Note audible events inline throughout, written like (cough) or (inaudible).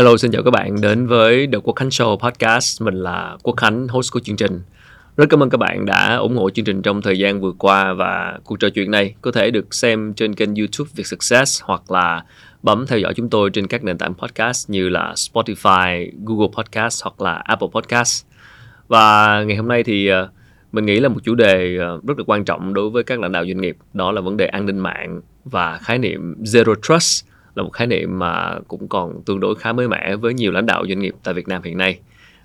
Hello, xin chào các bạn đến với The Quốc Khánh Show Podcast. Mình là Quốc Khánh, host của chương trình. Rất cảm ơn các bạn đã ủng hộ chương trình trong thời gian vừa qua và cuộc trò chuyện này có thể được xem trên kênh YouTube Việt Success hoặc là bấm theo dõi chúng tôi trên các nền tảng podcast như là Spotify, Google Podcast hoặc là Apple Podcast. Và ngày hôm nay thì ờ, mình nghĩ là một chủ đề ờ, rất là quan trọng đối với các lãnh đạo doanh nghiệp đó là vấn đề an ninh mạng và khái niệm Zero Trust là một khái niệm mà cũng còn tương đối khá mới mẻ với nhiều lãnh đạo doanh nghiệp tại Việt Nam hiện nay.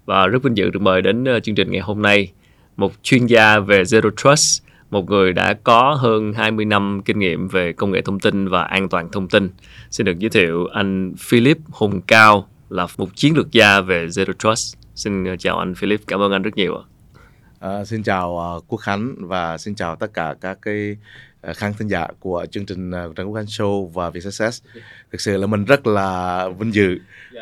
Và rất vinh dự được mời đến ờ, chương trình ngày hôm nay một chuyên gia về Zero Trust, một người đã có hơn 20 năm kinh nghiệm về công nghệ thông tin và an toàn thông tin. Xin được giới thiệu anh Philip Hùng Cao là một chiến lược gia về Zero Trust. Xin ờ, chào anh Philip, cảm ơn anh rất nhiều. À, xin chào uh, Quốc Khánh và xin chào tất cả các cái khán thính giả của chương trình uh, Trần Quốc Khánh Show và VSS. Thực sự là mình rất là vinh dự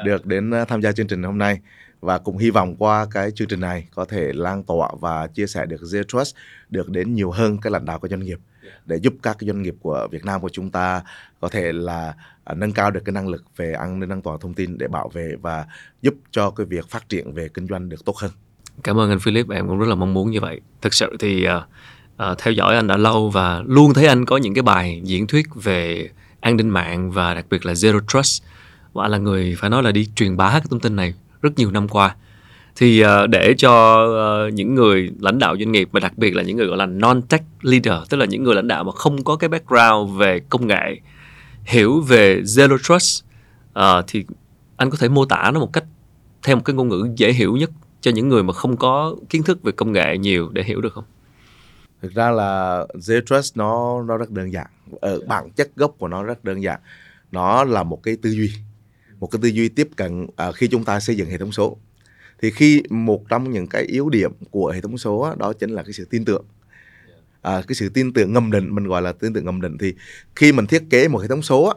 được đến uh, tham gia chương trình hôm nay và cũng hy vọng qua cái chương trình này có thể lan tỏa và chia sẻ được Zero Trust được đến nhiều hơn các lãnh đạo của doanh nghiệp để giúp các doanh nghiệp của Việt Nam của chúng ta có thể là uh, nâng cao được cái năng lực về an ninh an toàn thông tin để bảo vệ và giúp cho cái việc phát triển về kinh doanh được tốt hơn. Cảm ơn anh Philip, em cũng rất là mong muốn như vậy. Thực sự thì uh, uh, theo dõi anh đã lâu và luôn thấy anh có những cái bài diễn thuyết về an ninh mạng và đặc biệt là Zero Trust. Và anh là người phải nói là đi truyền bá cái thông tin này rất nhiều năm qua. Thì uh, để cho uh, những người lãnh đạo doanh nghiệp và đặc biệt là những người gọi là non-tech leader, tức là những người lãnh đạo mà không có cái background về công nghệ, hiểu về Zero Trust, uh, thì anh có thể mô tả nó một cách theo một cái ngôn ngữ dễ hiểu nhất cho những người mà không có kiến thức về công nghệ nhiều để hiểu được không? Thực ra là Zero Trust nó nó rất đơn giản. Ở bản chất gốc của nó rất đơn giản. Nó là một cái tư duy, một cái tư duy tiếp cận à, khi chúng ta xây dựng hệ thống số. Thì khi một trong những cái yếu điểm của hệ thống số đó, đó chính là cái sự tin tưởng. À, cái sự tin tưởng ngầm định mình gọi là tin tưởng ngầm định thì khi mình thiết kế một hệ thống số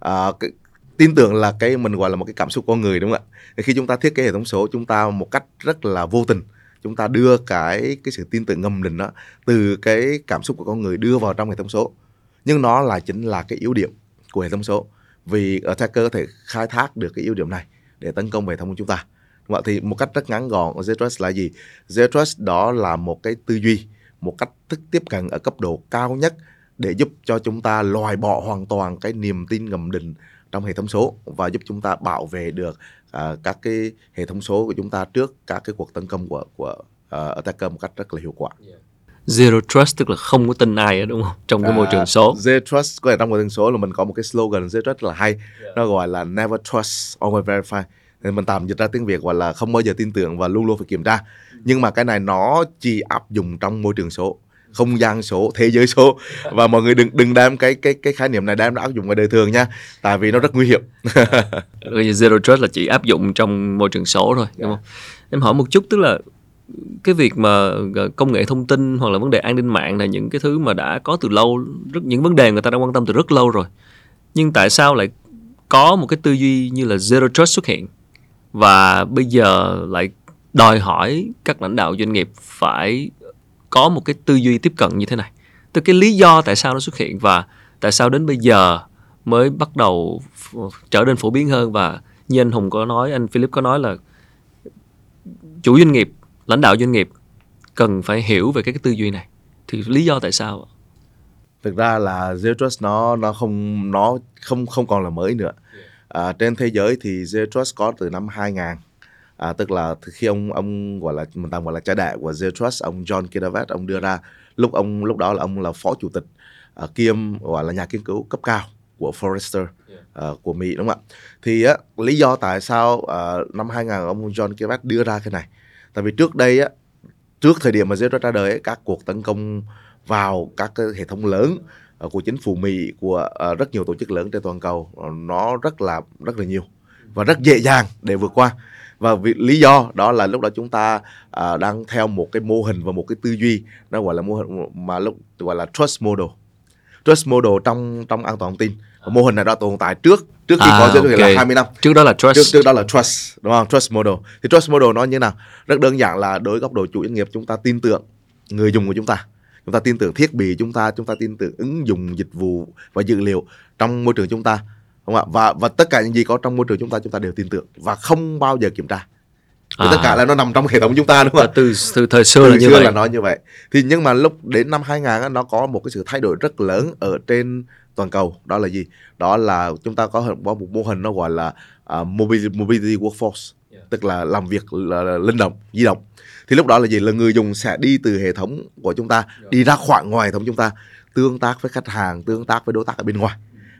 à, cái, tin tưởng là cái mình gọi là một cái cảm xúc con người đúng không ạ thì khi chúng ta thiết kế hệ thống số chúng ta một cách rất là vô tình chúng ta đưa cái cái sự tin tưởng ngầm định đó từ cái cảm xúc của con người đưa vào trong hệ thống số. Nhưng nó là chính là cái yếu điểm của hệ thống số. Vì attacker có thể khai thác được cái yếu điểm này để tấn công về hệ thống của chúng ta. Vậy thì một cách rất ngắn gọn Zero Trust là gì? Zero Trust đó là một cái tư duy, một cách thức tiếp cận ở cấp độ cao nhất để giúp cho chúng ta loại bỏ hoàn toàn cái niềm tin ngầm định trong hệ thống số và giúp chúng ta bảo vệ được uh, các cái hệ thống số của chúng ta trước các cái cuộc tấn công của của uh, attacker một cách rất là hiệu quả. Zero trust tức là không có tin ai đúng không? Trong cái môi trường số. Uh, Zero trust có thể trong môi trường số là mình có một cái slogan Zero trust là hay. Yeah. Nó gọi là never trust, always verify. Nên mình tạm dịch ra tiếng Việt gọi là không bao giờ tin tưởng và luôn luôn phải kiểm tra. Nhưng mà cái này nó chỉ áp dụng trong môi trường số không gian số thế giới số. Và mọi người đừng đừng đem cái cái cái khái niệm này đem áp dụng vào đời thường nha tại vì nó rất nguy hiểm. (laughs) Zero trust là chỉ áp dụng trong môi trường số thôi đúng không? Em hỏi một chút tức là cái việc mà công nghệ thông tin hoặc là vấn đề an ninh mạng là những cái thứ mà đã có từ lâu rất những vấn đề người ta đang quan tâm từ rất lâu rồi. Nhưng tại sao lại có một cái tư duy như là zero trust xuất hiện? Và bây giờ lại đòi hỏi các lãnh đạo doanh nghiệp phải có một cái tư duy tiếp cận như thế này. Từ cái lý do tại sao nó xuất hiện và tại sao đến bây giờ mới bắt đầu trở nên phổ biến hơn. Và như anh Hùng có nói anh Philip có nói là chủ doanh nghiệp lãnh đạo doanh nghiệp cần phải hiểu về cái, cái tư duy này. Thì lý do tại sao? Thực ra là zero trust nó nó không nó không không còn là mới nữa. À, trên thế giới thì zero trust có từ năm 2000 à, tức là khi ông ông gọi là mình tạm gọi là cha đẻ của Zero Trust ông John Kidavet ông đưa ra lúc ông lúc đó là ông là phó chủ tịch uh, kiêm gọi là nhà nghiên cứu cấp cao của Forrester uh, của Mỹ đúng không ạ? Thì á, lý do tại sao uh, năm 2000 ông John Kidavet đưa ra cái này? Tại vì trước đây á, trước thời điểm mà Zero Trust ra đời ấy, các cuộc tấn công vào các cái hệ thống lớn uh, của chính phủ Mỹ của uh, rất nhiều tổ chức lớn trên toàn cầu uh, nó rất là rất là nhiều và rất dễ dàng để vượt qua và vì, lý do đó là lúc đó chúng ta uh, đang theo một cái mô hình và một cái tư duy nó gọi là mô hình mà lúc gọi là trust model. Trust model trong trong an toàn thông tin. Và mô hình này đã tồn tại trước trước khi à, có okay. là 20 năm. Trước đó là trust. Trước, trước đó là trust đúng không? Trust model. Thì trust model nó như nào? Rất đơn giản là đối góc độ chủ doanh nghiệp chúng ta tin tưởng người dùng của chúng ta. Chúng ta tin tưởng thiết bị chúng ta chúng ta tin tưởng ứng dụng dịch vụ và dữ liệu trong môi trường chúng ta không ạ? Và và tất cả những gì có trong môi trường chúng ta chúng ta đều tin tưởng và không bao giờ kiểm tra. À. tất cả là nó nằm trong hệ thống chúng ta đúng không ạ? Từ từ thời xưa từ là như xưa vậy. là nói như vậy. Thì nhưng mà lúc đến năm 2000 á, nó có một cái sự thay đổi rất lớn ở trên toàn cầu. Đó là gì? Đó là chúng ta có có một mô hình nó gọi là uh, mobility, mobility workforce. Tức là làm việc là, là linh động di động. Thì lúc đó là gì? Là người dùng sẽ đi từ hệ thống của chúng ta đi ra khỏi ngoài hệ thống chúng ta tương tác với khách hàng tương tác với đối tác ở bên ngoài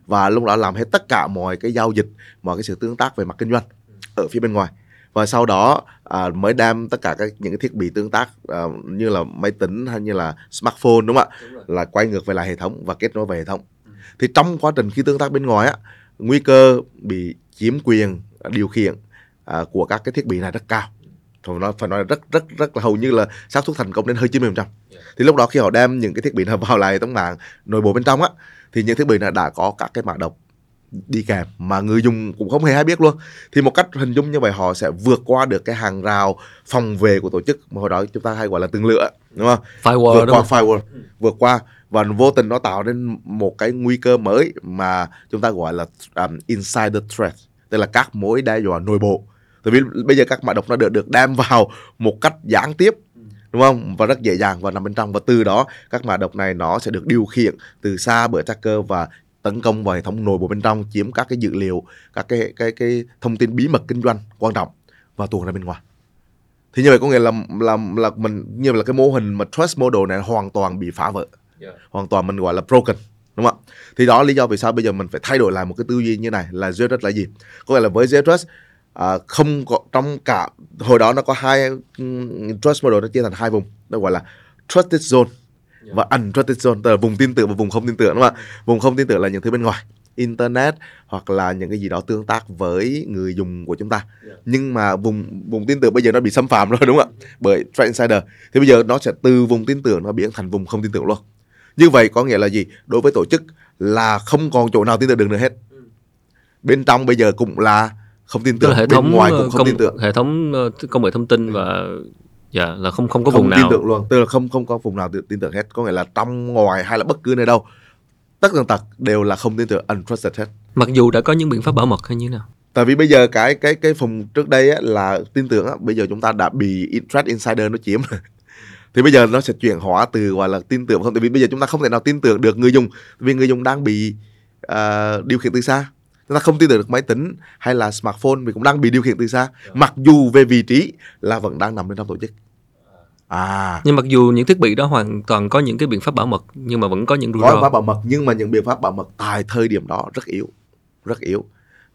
và lúc đó làm hết tất cả mọi cái giao dịch mọi cái sự tương tác về mặt kinh doanh ở phía bên ngoài. Và sau đó à, mới đem tất cả các những cái thiết bị tương tác à, như là máy tính hay như là smartphone đúng không ạ? Là quay ngược về lại hệ thống và kết nối về hệ thống. Thì trong quá trình khi tương tác bên ngoài á nguy cơ bị chiếm quyền điều khiển à, của các cái thiết bị này rất cao. Phải nói phải nói rất rất rất là hầu như là xác suất thành công đến hơn 90% thì lúc đó khi họ đem những cái thiết bị này vào lại thống mạng nội bộ bên trong á thì những thiết bị này đã có các cái mã độc đi kèm mà người dùng cũng không hề hay biết luôn. Thì một cách hình dung như vậy họ sẽ vượt qua được cái hàng rào phòng vệ của tổ chức mà hồi đó chúng ta hay gọi là tường lửa đúng không? Firewall vượt qua firewall vượt qua và vô tình nó tạo nên một cái nguy cơ mới mà chúng ta gọi là um, insider threat tức là các mối đe dọa nội bộ. Tại vì bây giờ các mã độc nó được được đem vào một cách gián tiếp đúng không? Và rất dễ dàng và nằm bên trong. Và từ đó các mã độc này nó sẽ được điều khiển từ xa bởi hacker và tấn công vào hệ thống nội bộ bên trong chiếm các cái dữ liệu các cái cái cái thông tin bí mật kinh doanh quan trọng và tuồn ra bên ngoài. Thì như vậy có nghĩa là là là mình như vậy là cái mô hình mà trust model này hoàn toàn bị phá vỡ. Hoàn toàn mình gọi là broken đúng không ạ? Thì đó lý do vì sao bây giờ mình phải thay đổi lại một cái tư duy như này là zero trust là gì? Có nghĩa là với zero trust à, không có trong cả hồi đó nó có hai trust model nó chia thành hai vùng. Nó gọi là trusted zone và untrusted zone tức là vùng tin tưởng và vùng không tin tưởng đúng không ạ? Vùng không tin tưởng là những thứ bên ngoài internet hoặc là những cái gì đó tương tác với người dùng của chúng ta. Nhưng mà vùng vùng tin tưởng bây giờ nó bị xâm phạm rồi đúng không ạ? Bởi threat insider. Thì bây giờ nó sẽ từ vùng tin tưởng nó biến thành vùng không tin tưởng luôn. Như vậy có nghĩa là gì? Đối với tổ chức là không còn chỗ nào tin tưởng được nữa hết. Bên trong bây giờ cũng là không tin tưởng hệ bên thống ngoài ờ, cũng không công, tin tưởng. hệ thống ờ, công nghệ thông tin và dạ là không không có không vùng tin nào. tưởng luôn tức là không không có vùng nào tin tin tưởng hết. Có nghĩa là trong ngoài hay là bất cứ nơi đâu tất tần tật đều là không tin tưởng untrusted hết. Mặc dù đã có những biện pháp bảo mật hay như thế nào. Tại vì bây giờ cái cái cái vùng trước đây á, là tin tưởng á, bây giờ chúng ta đã bị in- threat insider nó chiếm. (laughs) Thì bây giờ nó sẽ chuyển hóa từ gọi là tin tưởng không? Tại vì bây giờ chúng ta không thể nào tin tưởng được người dùng vì người dùng đang bị à, điều khiển từ xa chúng ta không tin tưởng được máy tính hay là smartphone vì cũng đang bị điều khiển từ xa. Mặc dù về vị trí là vẫn đang nằm bên trong tổ chức. À. Nhưng mặc dù những thiết bị đó hoàn toàn có những cái biện pháp bảo mật nhưng mà vẫn có những rủi có biện ro pháp bảo mật nhưng mà những biện pháp bảo mật tại thời điểm đó rất yếu rất yếu.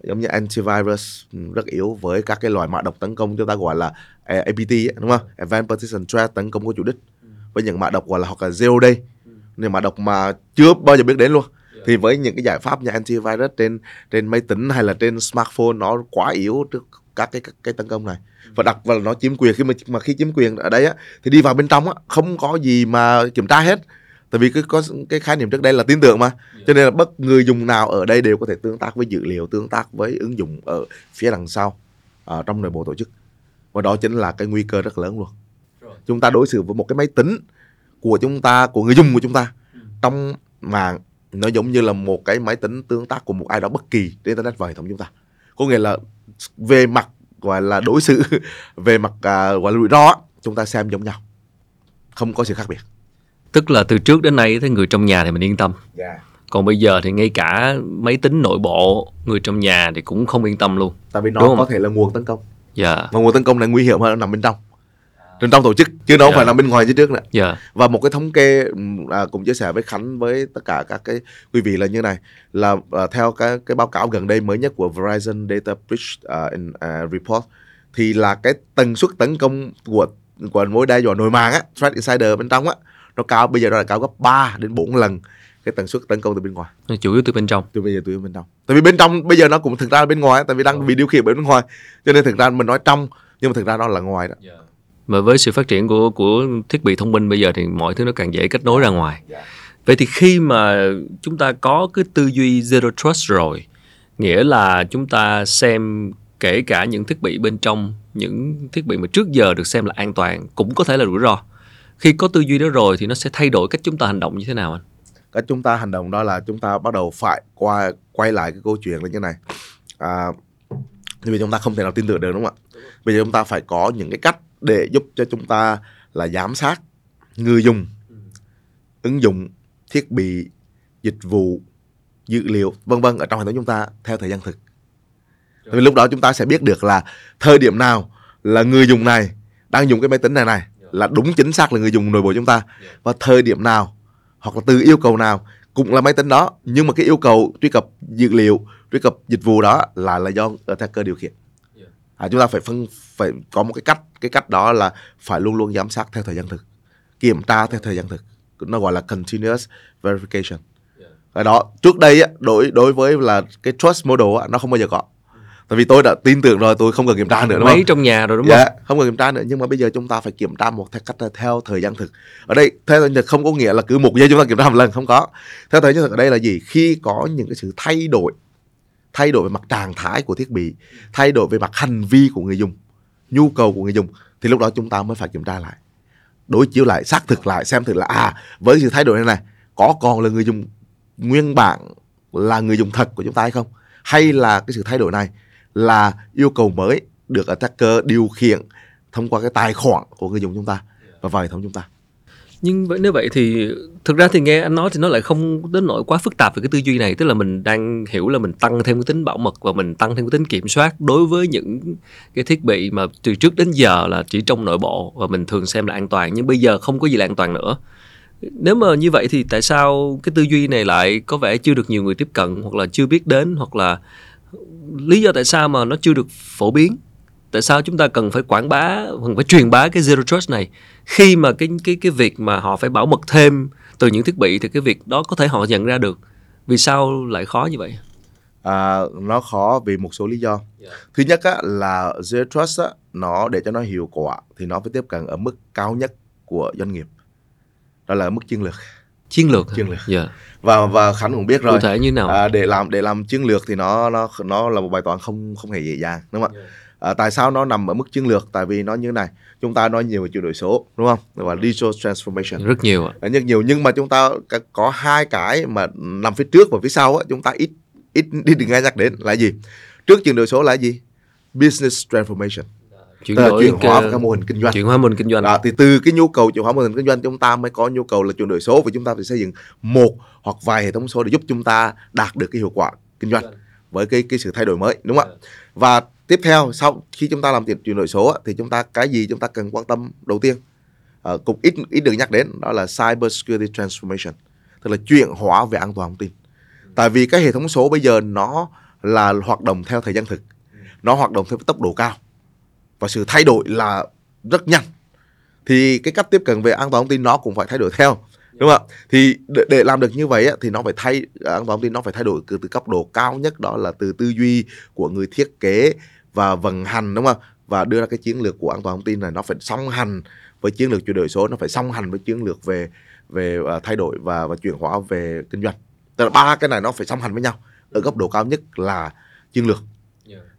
Giống như antivirus ừ, rất yếu với các cái loại mã độc tấn công chúng ta gọi là eh, APT đúng không? Advanced Persistent Threat tấn công của chủ đích với những mã độc gọi là hoặc là zero day. Những mã độc mà chưa bao giờ biết đến luôn thì với những cái giải pháp như antivirus trên trên máy tính hay là trên smartphone nó quá yếu trước các cái các cái tấn công này. Và đặc và nó chiếm quyền khi mà mà khi chiếm quyền ở đây á thì đi vào bên trong á không có gì mà kiểm tra hết. Tại vì cái có cái khái niệm trước đây là tin tưởng mà. Cho nên là bất người dùng nào ở đây đều có thể tương tác với dữ liệu tương tác với ứng dụng ở phía đằng sau ở trong nội bộ tổ chức. Và đó chính là cái nguy cơ rất lớn luôn. Chúng ta đối xử với một cái máy tính của chúng ta của người dùng của chúng ta trong mạng nó giống như là một cái máy tính tương tác của một ai đó bất kỳ trên internet và hệ thống chúng ta. Có nghĩa là về mặt gọi là đối xử (laughs) về mặt à, gọi là rủi ro chúng ta xem giống nhau. Không có sự khác biệt. Tức là từ trước đến nay thấy người trong nhà thì mình yên tâm. Còn bây giờ thì ngay cả máy tính nội bộ người trong nhà thì cũng không yên tâm luôn. Tại vì nó Đúng không? có thể là nguồn tấn công. Dạ. Mà nguồn tấn công này nguy hiểm hơn nằm bên trong trên trong tổ chức chứ nó không Dạ. phải nằm bên ngoài chứ trước nữa. Dạ. Và một cái thống kê à, cũng chia sẻ với Khánh với tất cả các cái quý vị là như này. Là à, theo cái cái báo cáo gần đây mới nhất của Verizon Data Breach in, à, Report thì là cái tần suất tấn công của của mối đe dọa nội mạng á, threat insider bên trong á, nó cao bây giờ nó là cao gấp 3 đến 4 lần cái tần suất tấn công từ bên ngoài. Chủ yếu từ bên trong. Từ bây giờ từ bên trong. Tại vì bên trong bây giờ nó cũng thực ra là bên ngoài tại vì đang bị điều khiển bởi bên ngoài. Cho nên thực ra mình nói trong nhưng mà thực ra nó là ngoài đó mà với sự phát triển của của thiết bị thông minh bây giờ thì mọi thứ nó càng dễ kết nối ra ngoài. Vậy thì khi mà chúng ta có cái tư duy zero trust rồi nghĩa là chúng ta xem kể cả những thiết bị bên trong những thiết bị mà trước giờ được xem là an toàn cũng có thể là rủi ro. Khi có tư duy đó rồi thì nó sẽ thay đổi cách chúng ta hành động như thế nào anh? Cái chúng ta hành động đó là chúng ta bắt đầu phải qua quay lại cái câu chuyện là như này. À, thì vì chúng ta không thể nào tin tưởng được đúng không ạ? Bây giờ chúng ta phải có những cái cách để giúp cho chúng ta là giám sát người dùng, ứng dụng thiết bị, dịch vụ, dữ liệu, vân vân ở trong hệ thống chúng ta theo thời gian thực. Vì lúc đó chúng ta sẽ biết được là thời điểm nào là người dùng này đang dùng cái máy tính này này là đúng chính xác là người dùng nội bộ chúng ta và thời điểm nào hoặc là từ yêu cầu nào cũng là máy tính đó. Nhưng mà cái yêu cầu truy cập dữ liệu, truy cập dịch vụ đó là là do attacker điều khiển à, chúng ta phải phân phải có một cái cách cái cách đó là phải luôn luôn giám sát theo thời gian thực kiểm tra theo thời gian thực. Nó gọi là continuous verification. Cái đó trước đây đối đối với là cái trust model nó không bao giờ có. Tại vì tôi đã tin tưởng rồi tôi không cần kiểm tra nữa đúng Máy không? trong nhà rồi đúng dạ, không? không cần kiểm tra nữa nhưng mà bây giờ chúng ta phải kiểm tra một theo cách theo thời gian thực. Ở đây theo thời gian thực không có nghĩa là cứ một giây chúng ta kiểm tra một lần không có. Theo thời gian thực ở đây là gì? Khi có những cái sự thay đổi thay đổi về mặt trạng thái của thiết bị, thay đổi về mặt hành vi của người dùng, nhu cầu của người dùng, thì lúc đó chúng ta mới phải kiểm tra lại. Đối chiếu lại, xác thực lại, xem thử là à với sự thay đổi này này, có còn là người dùng nguyên bản là người dùng thật của chúng ta hay không? Hay là cái sự thay đổi này là yêu cầu mới được attacker điều khiển thông qua cái tài khoản của người dùng chúng ta và vào hệ thống chúng ta? Nhưng vậy- nếu vậy thì thực ra thì nghe anh nói thì nó lại không đến nỗi quá phức tạp về cái tư duy này, tức là mình đang hiểu là mình tăng thêm cái tính bảo mật và mình tăng thêm cái tính kiểm soát đối với những cái thiết bị mà từ trước đến giờ là chỉ trong nội bộ và mình thường xem là an toàn nhưng bây giờ không có gì là an toàn nữa. Nếu mà như vậy thì tại sao cái tư duy này lại có vẻ chưa được nhiều người tiếp cận hoặc là chưa biết đến hoặc là lý do tại sao mà nó chưa được phổ biến? Tại sao chúng ta cần phải quảng bá, cần phải truyền bá cái zero trust này khi mà cái cái cái việc mà họ phải bảo mật thêm từ những thiết bị thì cái việc đó có thể họ nhận ra được. Vì sao lại khó như vậy? à, nó khó vì một số lý do thứ nhất á, là zero trust á, nó để cho nó hiệu quả thì nó phải tiếp cận ở mức cao nhất của doanh nghiệp đó là ở mức chiến lược Chiến lược. Chiến lược. Dạ. và và khánh cũng biết Cụ rồi thể như nào? à, để làm để làm chiến lược thì nó nó nó là một bài toán không không hề dễ dàng đúng không ạ à, tại sao nó nằm ở mức chiến lược? Tại vì nó như này chúng ta nói nhiều về chuyển đổi số đúng không? Và digital transformation. Rất nhiều ạ. Nhưng nhiều nhưng mà chúng ta có- hai cái mà nằm phía trước và phía sau á, chúng ta ít ít ít đừng nghe nhắc đến. Là gì? Trước chuyển đổi số là gì? Business transformation. Chuyển đổi chuyển hóa cái- mô hình kinh doanh. chuyển hóa mô hình kinh doanh. đó, thì từ cái nhu cầu chuyển hóa mô hình kinh doanh chúng ta mới có nhu cầu là chuyển đổi số và chúng ta phải xây dựng một hoặc vài hệ thống số để giúp chúng ta đạt được cái hiệu quả kinh doanh với cái cái sự thay đổi mới đúng không ạ? Và tiếp theo sau khi chúng ta làm tiền chuyển đổi số thì chúng ta cái gì chúng ta cần quan tâm đầu tiên? À, cũng ít ít được nhắc đến đó là cyber security transformation tức là chuyển hóa về an toàn thông tin. Tại vì cái hệ thống số bây giờ nó là hoạt động theo thời gian thực. Nó hoạt động theo tốc độ cao. Và sự thay đổi là rất nhanh. Thì cái cách tiếp cận về an toàn thông tin nó cũng phải thay đổi theo đúng không ạ? Thì để, để làm được như vậy á, thì nó phải thay an toàn thông tin nó phải thay đổi từ, từ cấp độ cao nhất đó là từ tư duy của người thiết kế và vận hành đúng không? Và đưa ra cái chiến lược của an toàn thông tin này nó phải song hành với chiến lược chuyển đổi số nó phải song hành với chiến lược về về à, thay đổi và và chuyển hóa về kinh doanh. Tức là ba cái này nó phải song hành với nhau. Ở cấp độ cao nhất là chiến lược.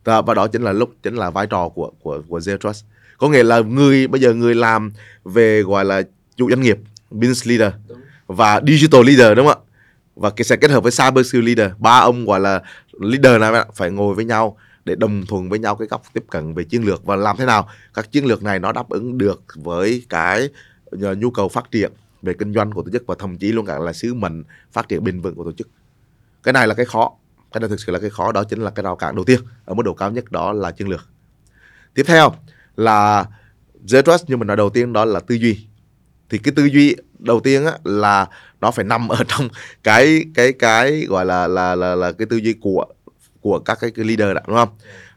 Và, và đó chính là lúc chính là vai trò của của của Zero Trust. Có nghĩa là người bây giờ người làm về gọi là chủ doanh nghiệp business leader và digital leader đúng không ạ? Và cái sẽ kết hợp với cyber security leader. Ba ông gọi là leader này phải ngồi với nhau để đồng thuận với nhau cái góc tiếp cận về chiến lược và làm thế nào các chiến lược này nó đáp ứng được với cái ờ, nhu cầu phát triển về kinh doanh của tổ chức và thậm chí luôn cả là sứ mệnh phát triển bền vững của tổ chức. Cái này là cái khó cái này thực sự là cái khó đó chính là cái rào cản đầu tiên ở mức độ cao nhất đó là chiến lược. Tiếp theo là zero trust như mình nói đầu tiên đó là tư duy. Thì cái tư duy đầu tiên á, là nó phải nằm ở trong cái cái cái gọi là là là là cái tư duy của của các cái, leader đó đúng không?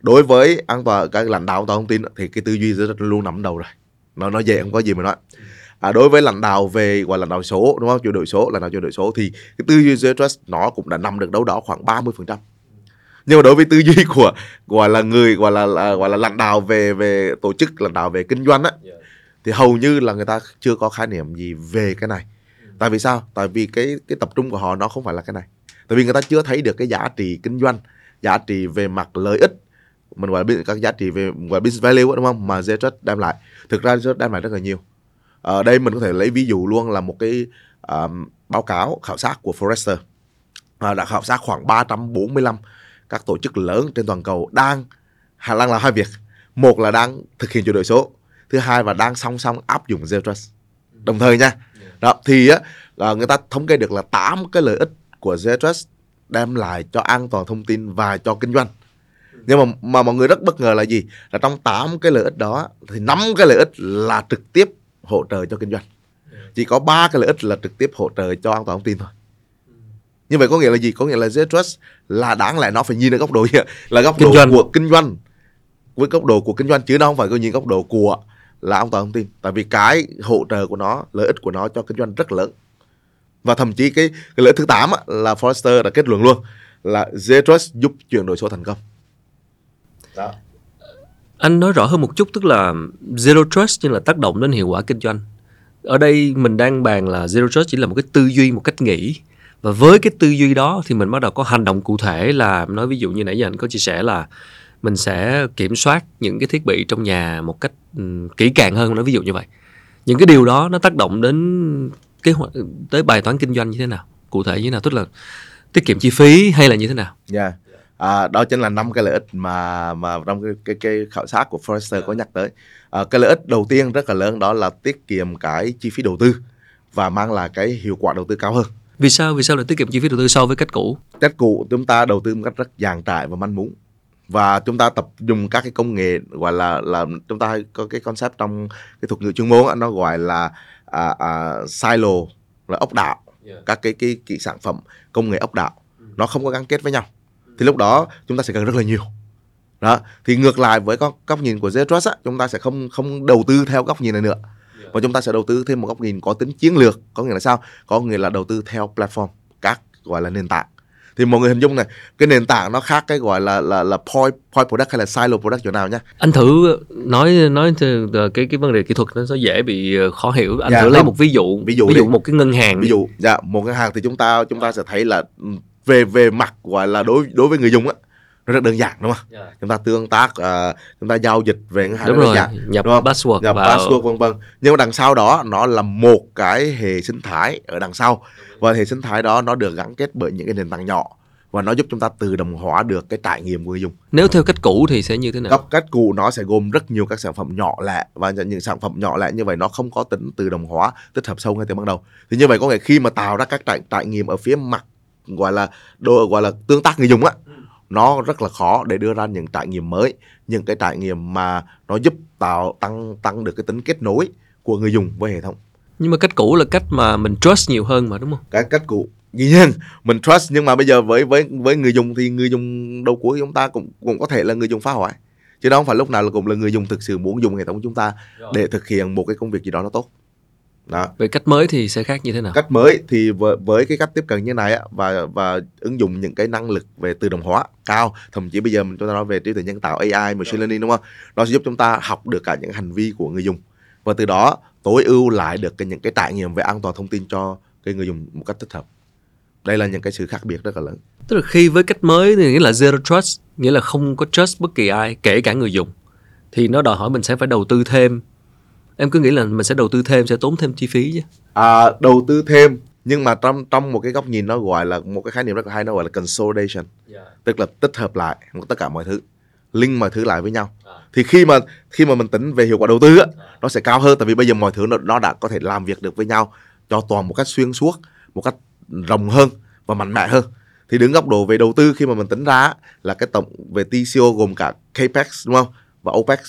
Đối với an toàn các lãnh đạo an toàn thông tin thì cái tư duy rất luôn nằm đầu rồi. Nó nó dễ không có gì mà nói. À, đối với lãnh đạo về gọi là lãnh đạo số đúng không? Chuyển đổi số lãnh đạo chuyển đổi số thì cái tư duy zero trust nó cũng đã nằm được đâu đó khoảng 30% nhưng mà đối với tư duy (laughs) của gọi là người gọi là, là gọi là lãnh đạo về về tổ chức lãnh đạo về kinh doanh á thì hầu như là người ta chưa có khái niệm gì về cái này. Tại vì sao? Tại vì cái cái tập trung của họ nó không phải là cái này. Tại vì người ta chưa thấy được cái giá trị kinh doanh giá trị về mặt lợi ích. Mình gọi là các giá trị về gọi là business value đúng không? Mà Ztrust đem lại. Thực ra Ztrust đem lại rất là nhiều. Ở đây mình có thể lấy ví dụ luôn là một cái um, báo cáo khảo sát của Forrester. À, đã khảo sát khoảng 345 các tổ chức lớn trên toàn cầu đang đang làm hai việc. Một là đang thực hiện chuyển đổi số thứ hai và đang song song áp dụng zero trust. Đồng thời nha. Đó thì á là người ta thống kê được là 8 cái lợi ích của zero trust đem lại cho an toàn thông tin và cho kinh doanh. Nhưng mà mà mọi người rất bất ngờ là gì? Là trong 8 cái lợi ích đó thì năm cái lợi ích là trực tiếp hỗ trợ cho kinh doanh. Chỉ có ba cái lợi ích là trực tiếp hỗ trợ cho an toàn thông tin thôi. Như vậy có nghĩa là gì? Có nghĩa là zero trust là đáng lẽ nó phải nhìn ở góc độ là góc Kinh độ doanh. của kinh doanh với góc độ của kinh doanh chứ nó không phải có nhìn góc độ của là an toàn thông tin. Tại vì cái hỗ trợ của nó lợi ích của nó cho kinh doanh rất lớn và thậm chí cái, cái lợi thứ 8 á, là Forrester đã kết luận luôn là Zero Trust giúp chuyển đổi số thành công đó. Anh nói rõ hơn một chút tức là zero trust nhưng là tác động đến hiệu quả kinh doanh. Ở đây mình đang bàn là zero trust chỉ là một cái tư duy, một cách nghĩ. Và với cái tư duy đó thì mình bắt đầu có hành động cụ thể là nói ví dụ như nãy giờ anh có chia sẻ là mình sẽ kiểm soát những cái thiết bị trong nhà một cách um, kỹ càng hơn nói ví dụ như vậy. Những cái điều đó nó tác động đến cái ho- tới bài toán kinh doanh như thế nào? Cụ thể như thế nào? Tức là tiết kiệm chi phí hay là như thế nào? Yeah. À, đó chính là năm cái lợi ích mà mà trong cái cái, cái khảo sát của Forrester có nhắc tới. À, cái lợi ích đầu tiên rất là lớn đó là tiết kiệm cái chi phí đầu tư và mang lại cái hiệu quả đầu tư cao hơn. Vì sao vì sao lại tiết kiệm chi phí đầu tư so với cách cũ? Cách cũ chúng ta đầu tư một cách rất dàn trải và manh mún và chúng ta tập dùng các cái công nghệ gọi là là chúng ta có cái concept trong cái thuật ngữ chuyên môn nó gọi là à, à, silo là ốc đảo các cái cái, cái sản phẩm công nghệ ốc đảo nó không có gắn kết với nhau. Thì lúc đó chúng ta sẽ cần rất là nhiều. Đó. Thì ngược lại với con góc nhìn của Zero Trust á, chúng ta sẽ không không đầu tư theo góc nhìn này nữa. Và chúng ta sẽ đầu tư thêm một góc nhìn có tính chiến lược. Có nghĩa là sao? Có nghĩa là đầu tư theo platform các gọi là nền tảng thì mọi người hình dung này cái nền tảng nó khác cái gọi là là là point point product hay là silo product chỗ nào nhá? Anh thử nói nói cái cái vấn đề kỹ thuật nó sẽ dễ bị ờ, khó hiểu. Anh Dạ, thử lấy một ví dụ Ví dụ ví đi. dụ một cái ngân hàng. Ví dụ dạ một ngân hàng thì chúng ta chúng ta sẽ thấy là ừ, về về mặt gọi là đối đối với người dùng á nó rất đơn giản đúng không? Chúng ta tương tác à, chúng ta giao dịch về ngân hàng đúng rất đơn rồi giản nhập đúng không? password nhập vào. password vân vân. Nhưng mà đằng sau đó nó là một cái hệ sinh thái ở đằng sau và hệ sinh thái đó nó được gắn kết bởi những cái nền tảng nhỏ. Và nó giúp chúng ta tự động hóa được cái trải nghiệm của người dùng. Nếu theo cách cũ thì sẽ như thế nào? Cách cũ nó sẽ gồm rất nhiều các sản phẩm nhỏ lẻ. Và những sản phẩm nhỏ lẻ như vậy nó không có tính tự động hóa tích hợp sâu ngay từ ban đầu. Thì như vậy có nghĩa khi mà tạo ra các trải, trải nghiệm ở phía mặt gọi là đồ gọi là tương tác người dùng á nó rất là khó để đưa ra những trải nghiệm mới. Những cái trải nghiệm mà nó giúp tạo tăng tăng được cái tính kết nối của người dùng với hệ thống nhưng mà cách cũ là cách mà mình trust nhiều hơn mà đúng không? Cái cách cũ. Dĩ nhiên mình trust nhưng mà bây giờ với với với người dùng thì người dùng đầu cuối chúng ta cũng cũng có thể là người dùng phá hoại. Chứ đó không phải lúc nào là cũng là người dùng thực sự muốn dùng hệ thống của chúng ta để thực hiện một cái công việc gì đó nó tốt. Đó. Về cách mới thì sẽ khác như thế nào? Cách mới thì với, với cái cách tiếp cận như này á và và ứng dụng những cái năng lực về tự động hóa cao. Thậm chí bây giờ mình chúng ta nói về trí tuệ nhân tạo AI machine learning đúng không? Nó sẽ giúp chúng ta học được cả những hành vi của người dùng và từ đó tối ưu lại được cái những cái trải nghiệm về an toàn thông tin cho cái người dùng một cách thích hợp. Đây là những cái sự khác biệt rất là lớn. Tức là khi với cách mới thì nghĩa là zero trust nghĩa là không có trust bất kỳ ai kể cả người dùng. Thì nó đòi hỏi mình sẽ phải đầu tư thêm. Em cứ nghĩ là mình sẽ đầu tư thêm sẽ tốn thêm chi phí chứ. À, đầu tư thêm nhưng mà trong trong một cái góc nhìn nó gọi là một cái khái niệm rất là hay nó gọi là consolidation. Tức là tích hợp lại tất cả mọi thứ link mọi thứ lại với nhau. Thì khi mà khi mà mình tính về hiệu quả đầu tư á nó sẽ cao hơn tại vì bây giờ mọi thứ nó, nó đã có thể làm việc được với nhau cho toàn một cách xuyên suốt một cách rộng hơn và mạnh mẽ hơn. Thì đứng góc độ về đầu tư khi mà mình tính ra là cái tổng về TCO gồm cả capex đúng không? Và opex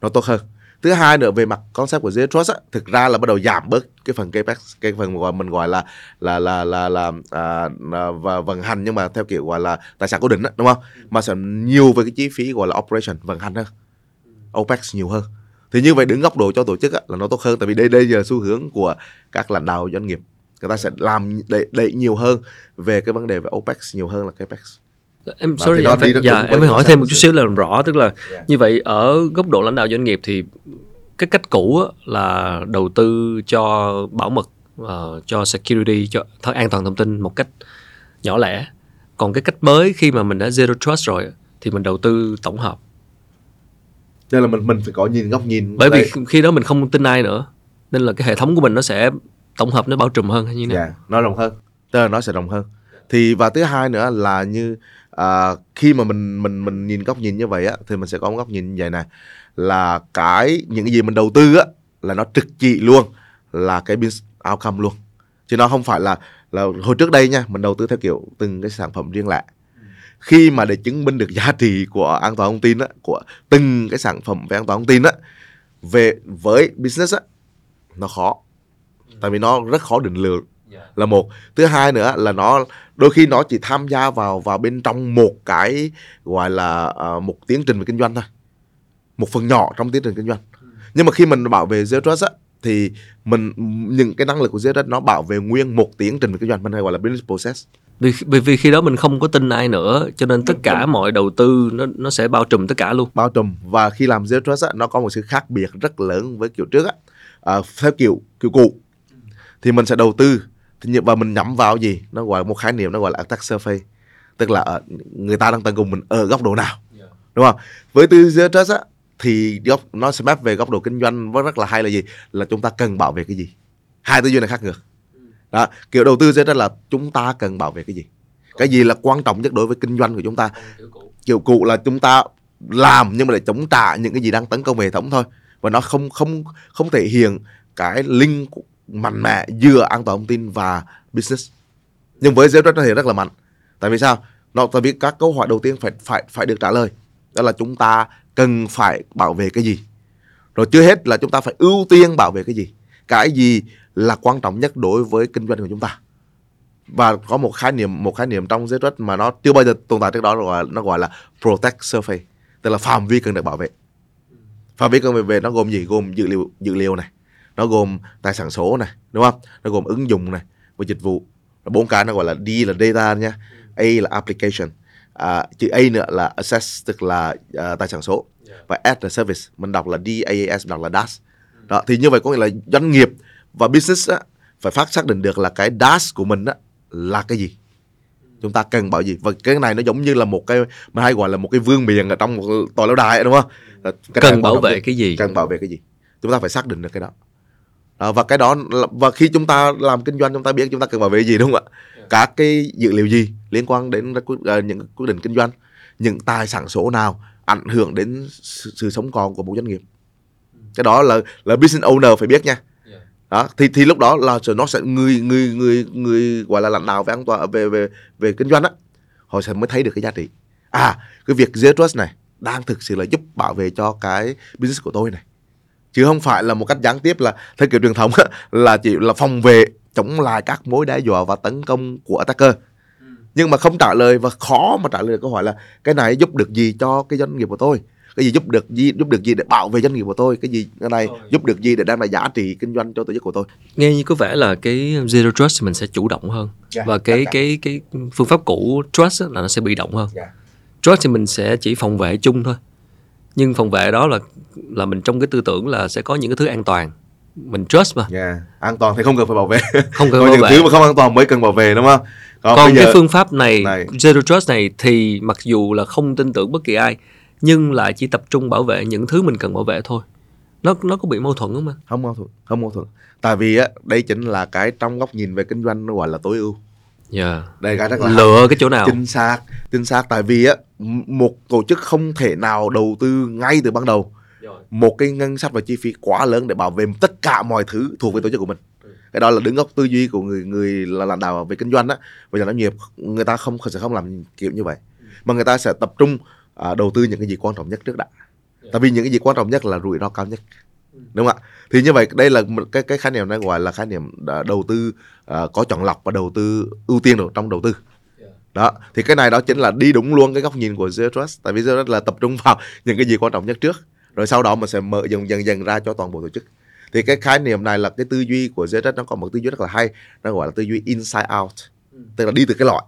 nó tốt hơn thứ hai nữa về mặt concept của zero trust á, thực ra là bắt đầu giảm bớt cái phần capex cái phần gọi mình gọi là là là là là à, à, và vận hành nhưng mà theo kiểu gọi là tài sản cố định á, đúng không? Mà sẽ nhiều về cái chi phí gọi là operation vận hành hơn opex nhiều hơn. Thì như vậy đứng góc độ cho tổ chức á, là nó tốt hơn tại vì đây đây giờ xu hướng của các lãnh đạo doanh nghiệp. Người ta sẽ làm đẩy, đẩy nhiều hơn về cái vấn đề về opex nhiều hơn là capex em Và sorry em phải, dạ, em phải hỏi thêm một chút xíu là làm rõ tức là Yeah. như vậy ở góc độ lãnh đạo doanh nghiệp thì cái cách cũ là đầu tư cho bảo mật ờ, cho security cho th- an toàn thông tin một cách nhỏ lẻ. Còn cái cách mới khi mà mình đã zero trust rồi thì mình đầu tư tổng hợp. Đây là mình mình phải có nhìn góc nhìn bởi vì đây. khi- khi đó mình không tin ai nữa nên là cái hệ thống của mình nó sẽ tổng hợp nó bao trùm hơn hay như nào? Dạ, nó rộng hơn tức là nó sẽ rộng hơn. Thì và thứ hai nữa là như à, khi mà mình mình mình nhìn góc nhìn như vậy á thì mình sẽ có một góc nhìn như vậy này là cái những cái gì mình đầu tư á là nó trực trị luôn là cái business outcome luôn. Chứ nó không phải là là hồi trước đây nha mình đầu tư theo kiểu từng cái sản phẩm riêng lẻ. Khi mà để chứng minh được giá trị của an toàn thông tin á của từng cái sản phẩm về an toàn thông tin á về với business á nó khó. Tại vì nó rất khó định lượng là một. Thứ hai nữa là nó đôi khi nó chỉ tham gia vào vào bên trong một cái gọi là ờ, một tiến trình về kinh doanh thôi. Một phần nhỏ trong tiến trình kinh doanh. Nhưng mà khi mình bảo vệ zero trust á thì mình những cái năng lực của zero trust nó bảo vệ nguyên một tiến trình về kinh doanh mình hay gọi là business process. Vì bởi vì khi đó mình không có tin ai nữa cho nên tất cả mọi đầu tư nó nó sẽ bao trùm tất cả luôn. Bao trùm. Và khi làm zero trust á, nó có một sự khác biệt rất lớn với kiểu trước á. À, theo kiểu kiểu cũ. Thì mình sẽ đầu tư thì như- và mình nhắm vào gì? Nó gọi một khái niệm nó gọi là attack surface. Tức là ở, người ta đang tấn công mình ở góc độ nào đúng không? Với tư zero trust á thì góc nó sẽ map về góc độ kinh doanh rất rất là hay là gì? Là chúng ta cần bảo vệ cái gì? Hai tư duy này khác ngược. Đó kiểu đầu tư zero trust là chúng ta cần bảo vệ cái gì? Cái gì là quan trọng nhất đối với kinh doanh của chúng ta? Kiểu cụ là chúng ta làm nhưng mà để chống trả những cái gì đang tấn công hệ thống thôi. Và nó không không không thể hiện cái link mạnh mẽ giữa an toàn thông tin và business. Nhưng với zero trust nó hiện rất là mạnh. Tại vì sao? Nó tại vì các câu hỏi đầu tiên phải phải phải được trả lời. Đó là chúng ta cần phải bảo vệ cái gì? Rồi chưa hết là chúng ta phải ưu tiên bảo vệ cái gì? Cái gì là quan trọng nhất đối với kinh doanh của chúng ta? Và có một khái niệm, một khái niệm trong zero trust mà nó chưa bao giờ tồn tại trước đó, nó gọi nó gọi là protect surface, tức là phạm vi cần được bảo vệ. Phạm vi cần được bảo vệ nó gồm gì? Gồm dữ liệu dữ liệu này nó gồm tài sản số này đúng không? Nó gồm ứng dụng này và dịch vụ. Bốn cái nó gọi là D là data nha A là application. À, chữ A nữa là access tức là à, tài sản số. Và S là service mình đọc là mình đọc là DaaS. Đó thì như vậy có nghĩa là doanh nghiệp và business á, phải phát xác định được là cái DaaS của mình á, là cái gì. Chúng ta cần bảo gì và cái này nó giống như là một cái mình hay gọi là một cái vương miện ở trong một tòa lâu đài ấy, đúng không? Cái cần bảo vệ cái gì? Cần bảo vệ cái gì? Chúng ta phải xác định được cái đó Đó, và cái đó và khi chúng ta làm kinh doanh chúng ta biết chúng ta cần bảo vệ gì đúng không ạ? Các cái dữ liệu gì liên quan đến ờ, những quyết định kinh doanh những tài sản số nào ảnh hưởng đến sự, sự sống còn của một doanh nghiệp. Cái đó là là business owner phải biết nha. Đó thì thì lúc đó là nó sẽ người người người người gọi là lãnh đạo về an toàn về về về kinh doanh á họ sẽ mới thấy được cái giá trị. À cái việc zero trust này đang thực sự là giúp bảo vệ cho cái business của tôi này chứ không phải là một cách gián tiếp là theo kiểu truyền thống là chỉ là phòng vệ chống lại các mối đe dọa và tấn công của attacker. Nhưng mà không trả lời và khó mà trả lời được câu hỏi là cái này giúp được gì cho cái doanh nghiệp của tôi? Cái gì giúp được gì giúp được gì để bảo vệ doanh nghiệp của tôi? Cái gì cái này giúp được gì để đem lại giá trị kinh doanh cho tổ chức của tôi? Nghe như có vẻ là cái zero trust mình sẽ chủ động hơn. Dạ, và cái cái cái phương pháp cũ trust á, là nó sẽ bị động hơn. Dạ. trust thì mình sẽ chỉ phòng vệ chung thôi nhưng phòng vệ đó là là mình trong cái tư tưởng là sẽ có những cái thứ an toàn. Mình trust mà. Yeah. an toàn thì không cần phải bảo vệ. (laughs) Không cần bảo những vệ. thứ mà không an toàn mới cần bảo vệ đúng không? Còn, còn giờ cái phương pháp này, Này. zero trust này thì mặc dù là không tin tưởng bất kỳ ai nhưng lại chỉ tập trung bảo vệ những thứ mình cần bảo vệ thôi. Nó nó có bị mâu thuẫn không anh không mâu thuẫn không mâu thuẫn. Tại vì á đây chính là cái trong góc nhìn về kinh doanh nó gọi là tối ưu dạ. Đây cái rất là lựa cái chỗ nào? Chính xác chính xác. Tại vì á một tổ chức không thể nào đầu tư ngay từ ban đầu. Một cái ngân sách và chi phí quá lớn để bảo vệ tất cả mọi thứ thuộc về tổ chức của mình. Cái đó là đứng góc tư duy của người người là lãnh đạo về kinh doanh á. Và nhà doanh nghiệp người ta không sẽ không làm kiểu như vậy. Mà người ta sẽ tập trung à, đầu tư những cái gì quan trọng nhất trước đã. Tại vì những cái gì quan trọng nhất là rủi ro cao nhất đúng không ạ? Thì như vậy đây là một cái cái khái niệm này gọi là khái niệm đầu tư à, có chọn lọc và đầu tư ưu tiên được trong đầu tư. Đó thì cái này đó chính là đi đúng luôn cái góc nhìn của zero trust. Tại vì zero trust là tập trung vào (laughs) những cái gì quan trọng nhất trước rồi sau đó mình sẽ mở dần dần dần ra cho toàn bộ tổ chức. Thì cái khái niệm này là cái tư duy của zero trust nó có một tư duy rất là hay nó gọi là tư duy inside out tức là đi từ cái loại.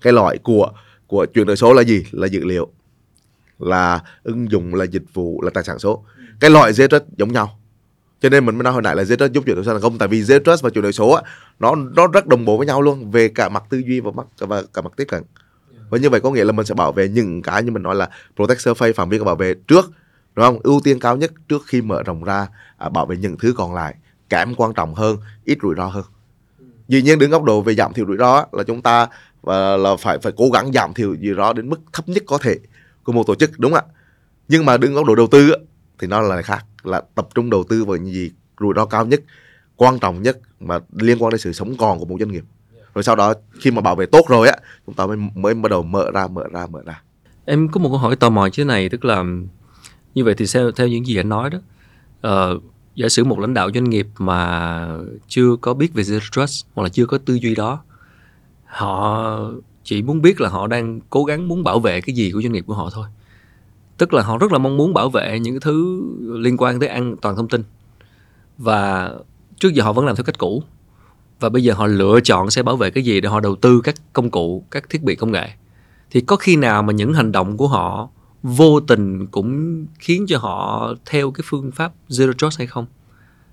Cái loại của của chuyển đổi số là gì? Là dữ liệu là ứng dụng là dịch vụ là tài sản số cái loại zero trust giống nhau. Cho nên mình mới nói hồi nãy là zero trust giúp chuyển đổi số thành công tại vì zero trust và chuyển đổi số á, nó nó rất đồng bộ với nhau luôn về cả mặt tư duy và mặt và cả mặt tiếp cận. Và như vậy có nghĩa là mình sẽ bảo vệ những cái như mình nói là protect surface phạm vi bảo vệ trước đúng không? Ưu tiên cao nhất trước khi mở rộng ra à, bảo vệ những thứ còn lại kém quan trọng hơn ít rủi ro hơn. Dĩ nhiên đứng góc độ về giảm thiểu rủi ro là chúng ta và là phải phải cố gắng giảm thiểu rủi ro đến mức thấp nhất có thể của một tổ chức đúng không ạ? Nhưng mà đứng góc độ đầu tư thì nó là khác là tập trung đầu tư vào những gì rủi ro cao nhất quan trọng nhất mà liên quan đến sự sống còn của một doanh nghiệp. Rồi sau đó khi mà bảo vệ tốt rồi á chúng ta mới mới bắt đầu mở ra mở ra mở ra. Em có một câu hỏi tò mò như thế này tức là như vậy thì theo theo những gì anh nói đó uh, giả sử một lãnh đạo doanh nghiệp mà chưa có biết về zero trust hoặc là chưa có tư duy đó họ chỉ muốn biết là họ đang cố gắng muốn bảo vệ cái gì của doanh nghiệp của họ thôi tức là họ rất là mong muốn bảo vệ những cái thứ liên quan tới an toàn thông tin. Và trước giờ họ vẫn làm theo cách cũ. Và bây giờ họ lựa chọn sẽ bảo vệ cái gì để họ đầu tư các công cụ các thiết bị công nghệ. Thì có khi nào mà những hành động của họ vô tình cũng khiến cho họ theo cái phương pháp zero trust hay không?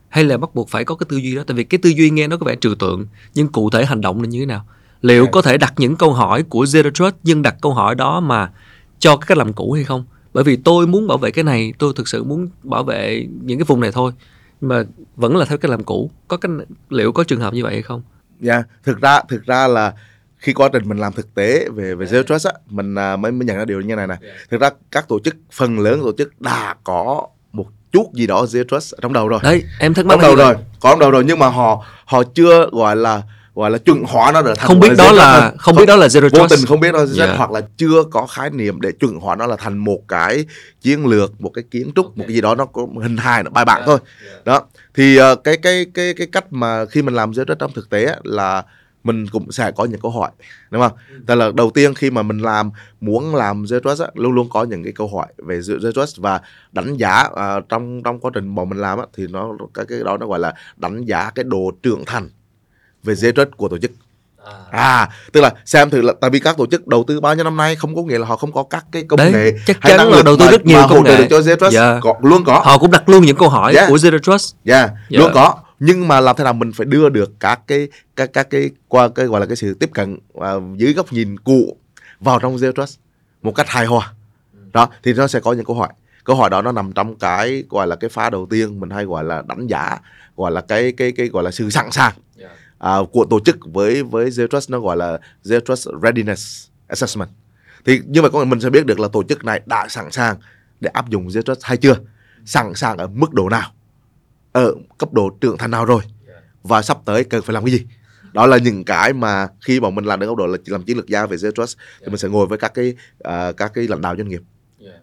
Hay là bắt buộc phải có cái tư duy đó? Tại vì cái tư duy nghe nó có vẻ trừu tượng nhưng cụ thể hành động là như thế nào? Liệu có thể đặt những câu hỏi của zero trust nhưng đặt câu hỏi đó mà cho cái cách làm cũ hay không bởi vì tôi muốn bảo vệ cái này tôi thực sự muốn bảo vệ những cái vùng này thôi. Mà vẫn là theo cách làm cũ. Có cái liệu có trường hợp như vậy hay không? Dạ yeah, thực ra thực ra là khi quá trình mình làm thực tế về về zero trust á mình à, mới mới nhận ra điều như này nè. Thực ra các tổ chức phần lớn tổ chức đã có một chút gì đó zero trust trong đầu rồi. Đấy em thắc mắc trong đầu rồi có trong đầu rồi. Nhưng mà họ họ chưa gọi là gọi là chuẩn hóa nó trở thành không biết đó là không, không biết đó là zero trust vô tình không biết đó là yeah. hoặc là chưa có khái niệm để chuẩn hóa nó là thành một cái chiến lược một cái kiến trúc okay. một cái gì đó nó có hình hài nó bài bản yeah. thôi yeah. đó thì uh, cái cái cái cái cách mà khi mình làm zero trust trong thực tế là mình cũng sẽ có những câu hỏi đúng không? Ừ. Tức là đầu tiên khi mà mình làm muốn làm zero trust á, luôn luôn có những cái câu hỏi về zero trust và đánh giá uh, trong trong quá trình bọn mình làm á, thì nó cái cái đó nó gọi là đánh giá cái độ trưởng thành về zero trust của tổ chức À. à tức là xem thử là tại vì các tổ chức đầu tư bao nhiêu năm nay không có nghĩa là họ không có các cái công Đấy, nghệ chắc hay chắn là đầu tư rất nhiều công nghệ được cho zero trust yeah. có, luôn có họ cũng đặt luôn những câu hỏi yeah. của zero trust yeah. yeah. luôn có nhưng mà làm thế nào mình phải đưa được các cái các các cái qua cái gọi là cái sự tiếp cận uh, dưới góc nhìn cũ vào trong zero trust một cách hài hòa đó thì nó sẽ có những câu hỏi câu hỏi đó nó nằm trong cái gọi là cái phá đầu tiên mình hay gọi là đánh giá gọi là cái cái cái gọi là sự sẵn sàng uh, của tổ chức với với zero trust nó gọi là zero trust readiness assessment. Thì như vậy có mình sẽ biết được là tổ chức này đã sẵn sàng để áp dụng zero trust hay chưa? Sẵn sàng ở mức độ nào? Ở cấp độ trưởng thành nào rồi? Và sắp tới cần phải làm cái gì? Đó là những cái mà khi mà mình làm đến góc độ là làm chiến lược gia về zero trust thì mình sẽ ngồi với các cái uh, các cái lãnh đạo doanh nghiệp.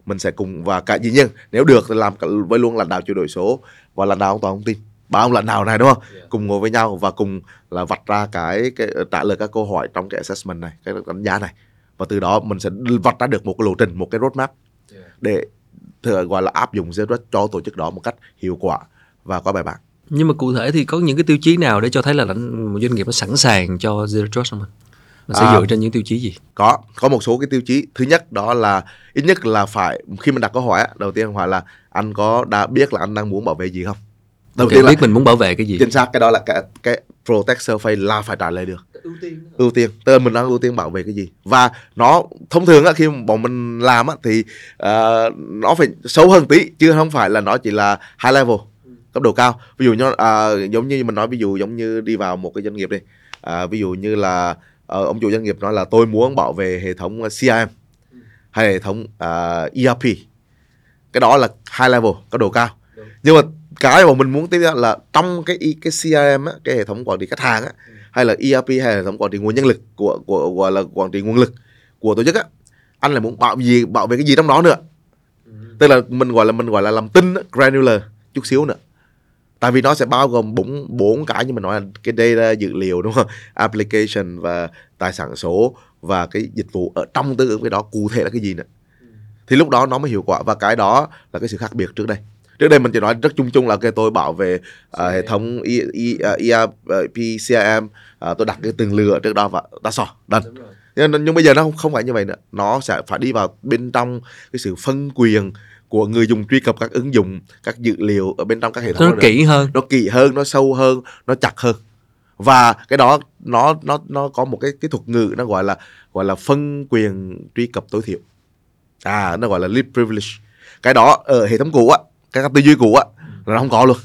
Mình sẽ cùng và cả dĩ nhiên nếu được thì làm với luôn lãnh đạo chuyển đổi số và lãnh đạo an toàn thông tin ba ông lãnh đạo này đúng không cùng ngồi với nhau và cùng là vạch ra cái, cái trả lời các câu hỏi trong cái assessment này cái đánh giá này và từ đó mình sẽ vạch ra được một cái lộ trình một cái roadmap để thừa gọi là áp dụng zero trust cho tổ chức đó một cách hiệu quả và có bài bản nhưng mà cụ thể thì có những cái tiêu chí nào để cho thấy là một doanh nghiệp nó sẵn sàng cho zero trust không anh? Mình sẽ à, dựa trên những tiêu chí gì? Có, có một số cái tiêu chí. Thứ nhất đó là ít nhất là phải khi mình đặt câu hỏi đầu tiên hỏi là anh có đã biết là anh đang muốn bảo vệ gì không? Đầu okay, tiên là biết mình muốn bảo vệ cái gì. Chính xác cái đó là cái cái protect survey là phải trả lời được. Ưu tiên. Ưu tiên. Tức là mình đang ưu tiên bảo vệ cái gì. Và nó thông thường á khi bọn mình làm á thì uh, nó phải sâu hơn tí chứ không phải là nó chỉ là high level cấp độ cao ví dụ như à, giống như mình nói ví dụ giống như đi vào một cái doanh nghiệp đi à, ví dụ như là à, ông chủ doanh nghiệp nói là tôi muốn bảo vệ hệ thống CRM hay hệ thống uh, ERP cái đó là high level cấp độ cao Đúng. nhưng mà cái mà mình muốn tiếp là trong cái cái CRM á, cái hệ thống quản trị khách hàng á, ừ. hay là ERP hay là hệ thống quản trị nguồn nhân lực của của gọi là quản trị nguồn lực của tổ chức á anh là muốn bảo gì bảo vệ cái gì trong đó nữa. Ừ. tức là mình gọi là mình gọi là làm tin granular chút xíu nữa. Tại vì nó sẽ bao gồm bốn bốn cái như mình nói là cái data dữ liệu đúng không? (laughs) Application và tài sản số và cái dịch vụ ở trong tương ứng cái đó cụ thể là cái gì nữa. Thì lúc đó nó mới hiệu quả. Và cái đó là cái sự khác biệt trước đây trước đây mình chỉ nói rất chung chung là cái tôi bảo về uh, hệ thống e, e, uh, ERP CRM uh, tôi đặt cái từng lửa trước đó và đã sò done. Nhưng, nhưng bây giờ nó không, không phải như vậy nữa. Nó sẽ phải đi vào bên trong cái sự phân quyền của người dùng truy cập các ứng dụng các dữ liệu ở bên trong các hệ thống nó kỹ hơn. Nó kỹ hơn nó sâu hơn nó chặt hơn. Và cái đó nó nó nó có một cái cái thuật ngữ nó gọi là gọi là phân quyền truy cập tối thiểu. À nó gọi là least privilege. Cái đó ở hệ thống cũ á các tư duy cũ á là nó không có luôn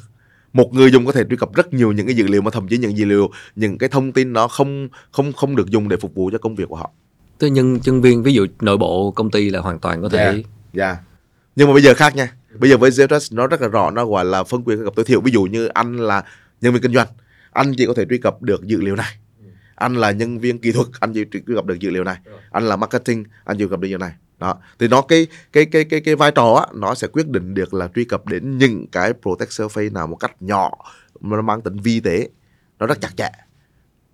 một người dùng có thể truy cập rất nhiều những cái dữ liệu mà thậm chí những dữ liệu những cái thông tin nó không không không được dùng để phục vụ cho công việc của họ Tức nhân nhân viên ví dụ nội bộ công ty là hoàn toàn có thể Dạ. Dạ. Nhưng mà bây giờ khác nha. Bây giờ với Zero Trust nó rất là rõ nó gọi là phân quyền truy cập tối thiểu. Ví dụ như anh là nhân viên kinh doanh, anh chỉ có thể truy cập được dữ liệu này. Anh là nhân viên kỹ thuật, anh chỉ truy cập được dữ liệu này. Anh là marketing, anh chỉ truy cập được dữ liệu này. Đó. Thì nó cái cái cái cái cái vai trò á nó sẽ quyết định được là truy cập đến những cái protect surface nào một cách nhỏ mà nó mang tính vi tế. Nó rất chặt chẽ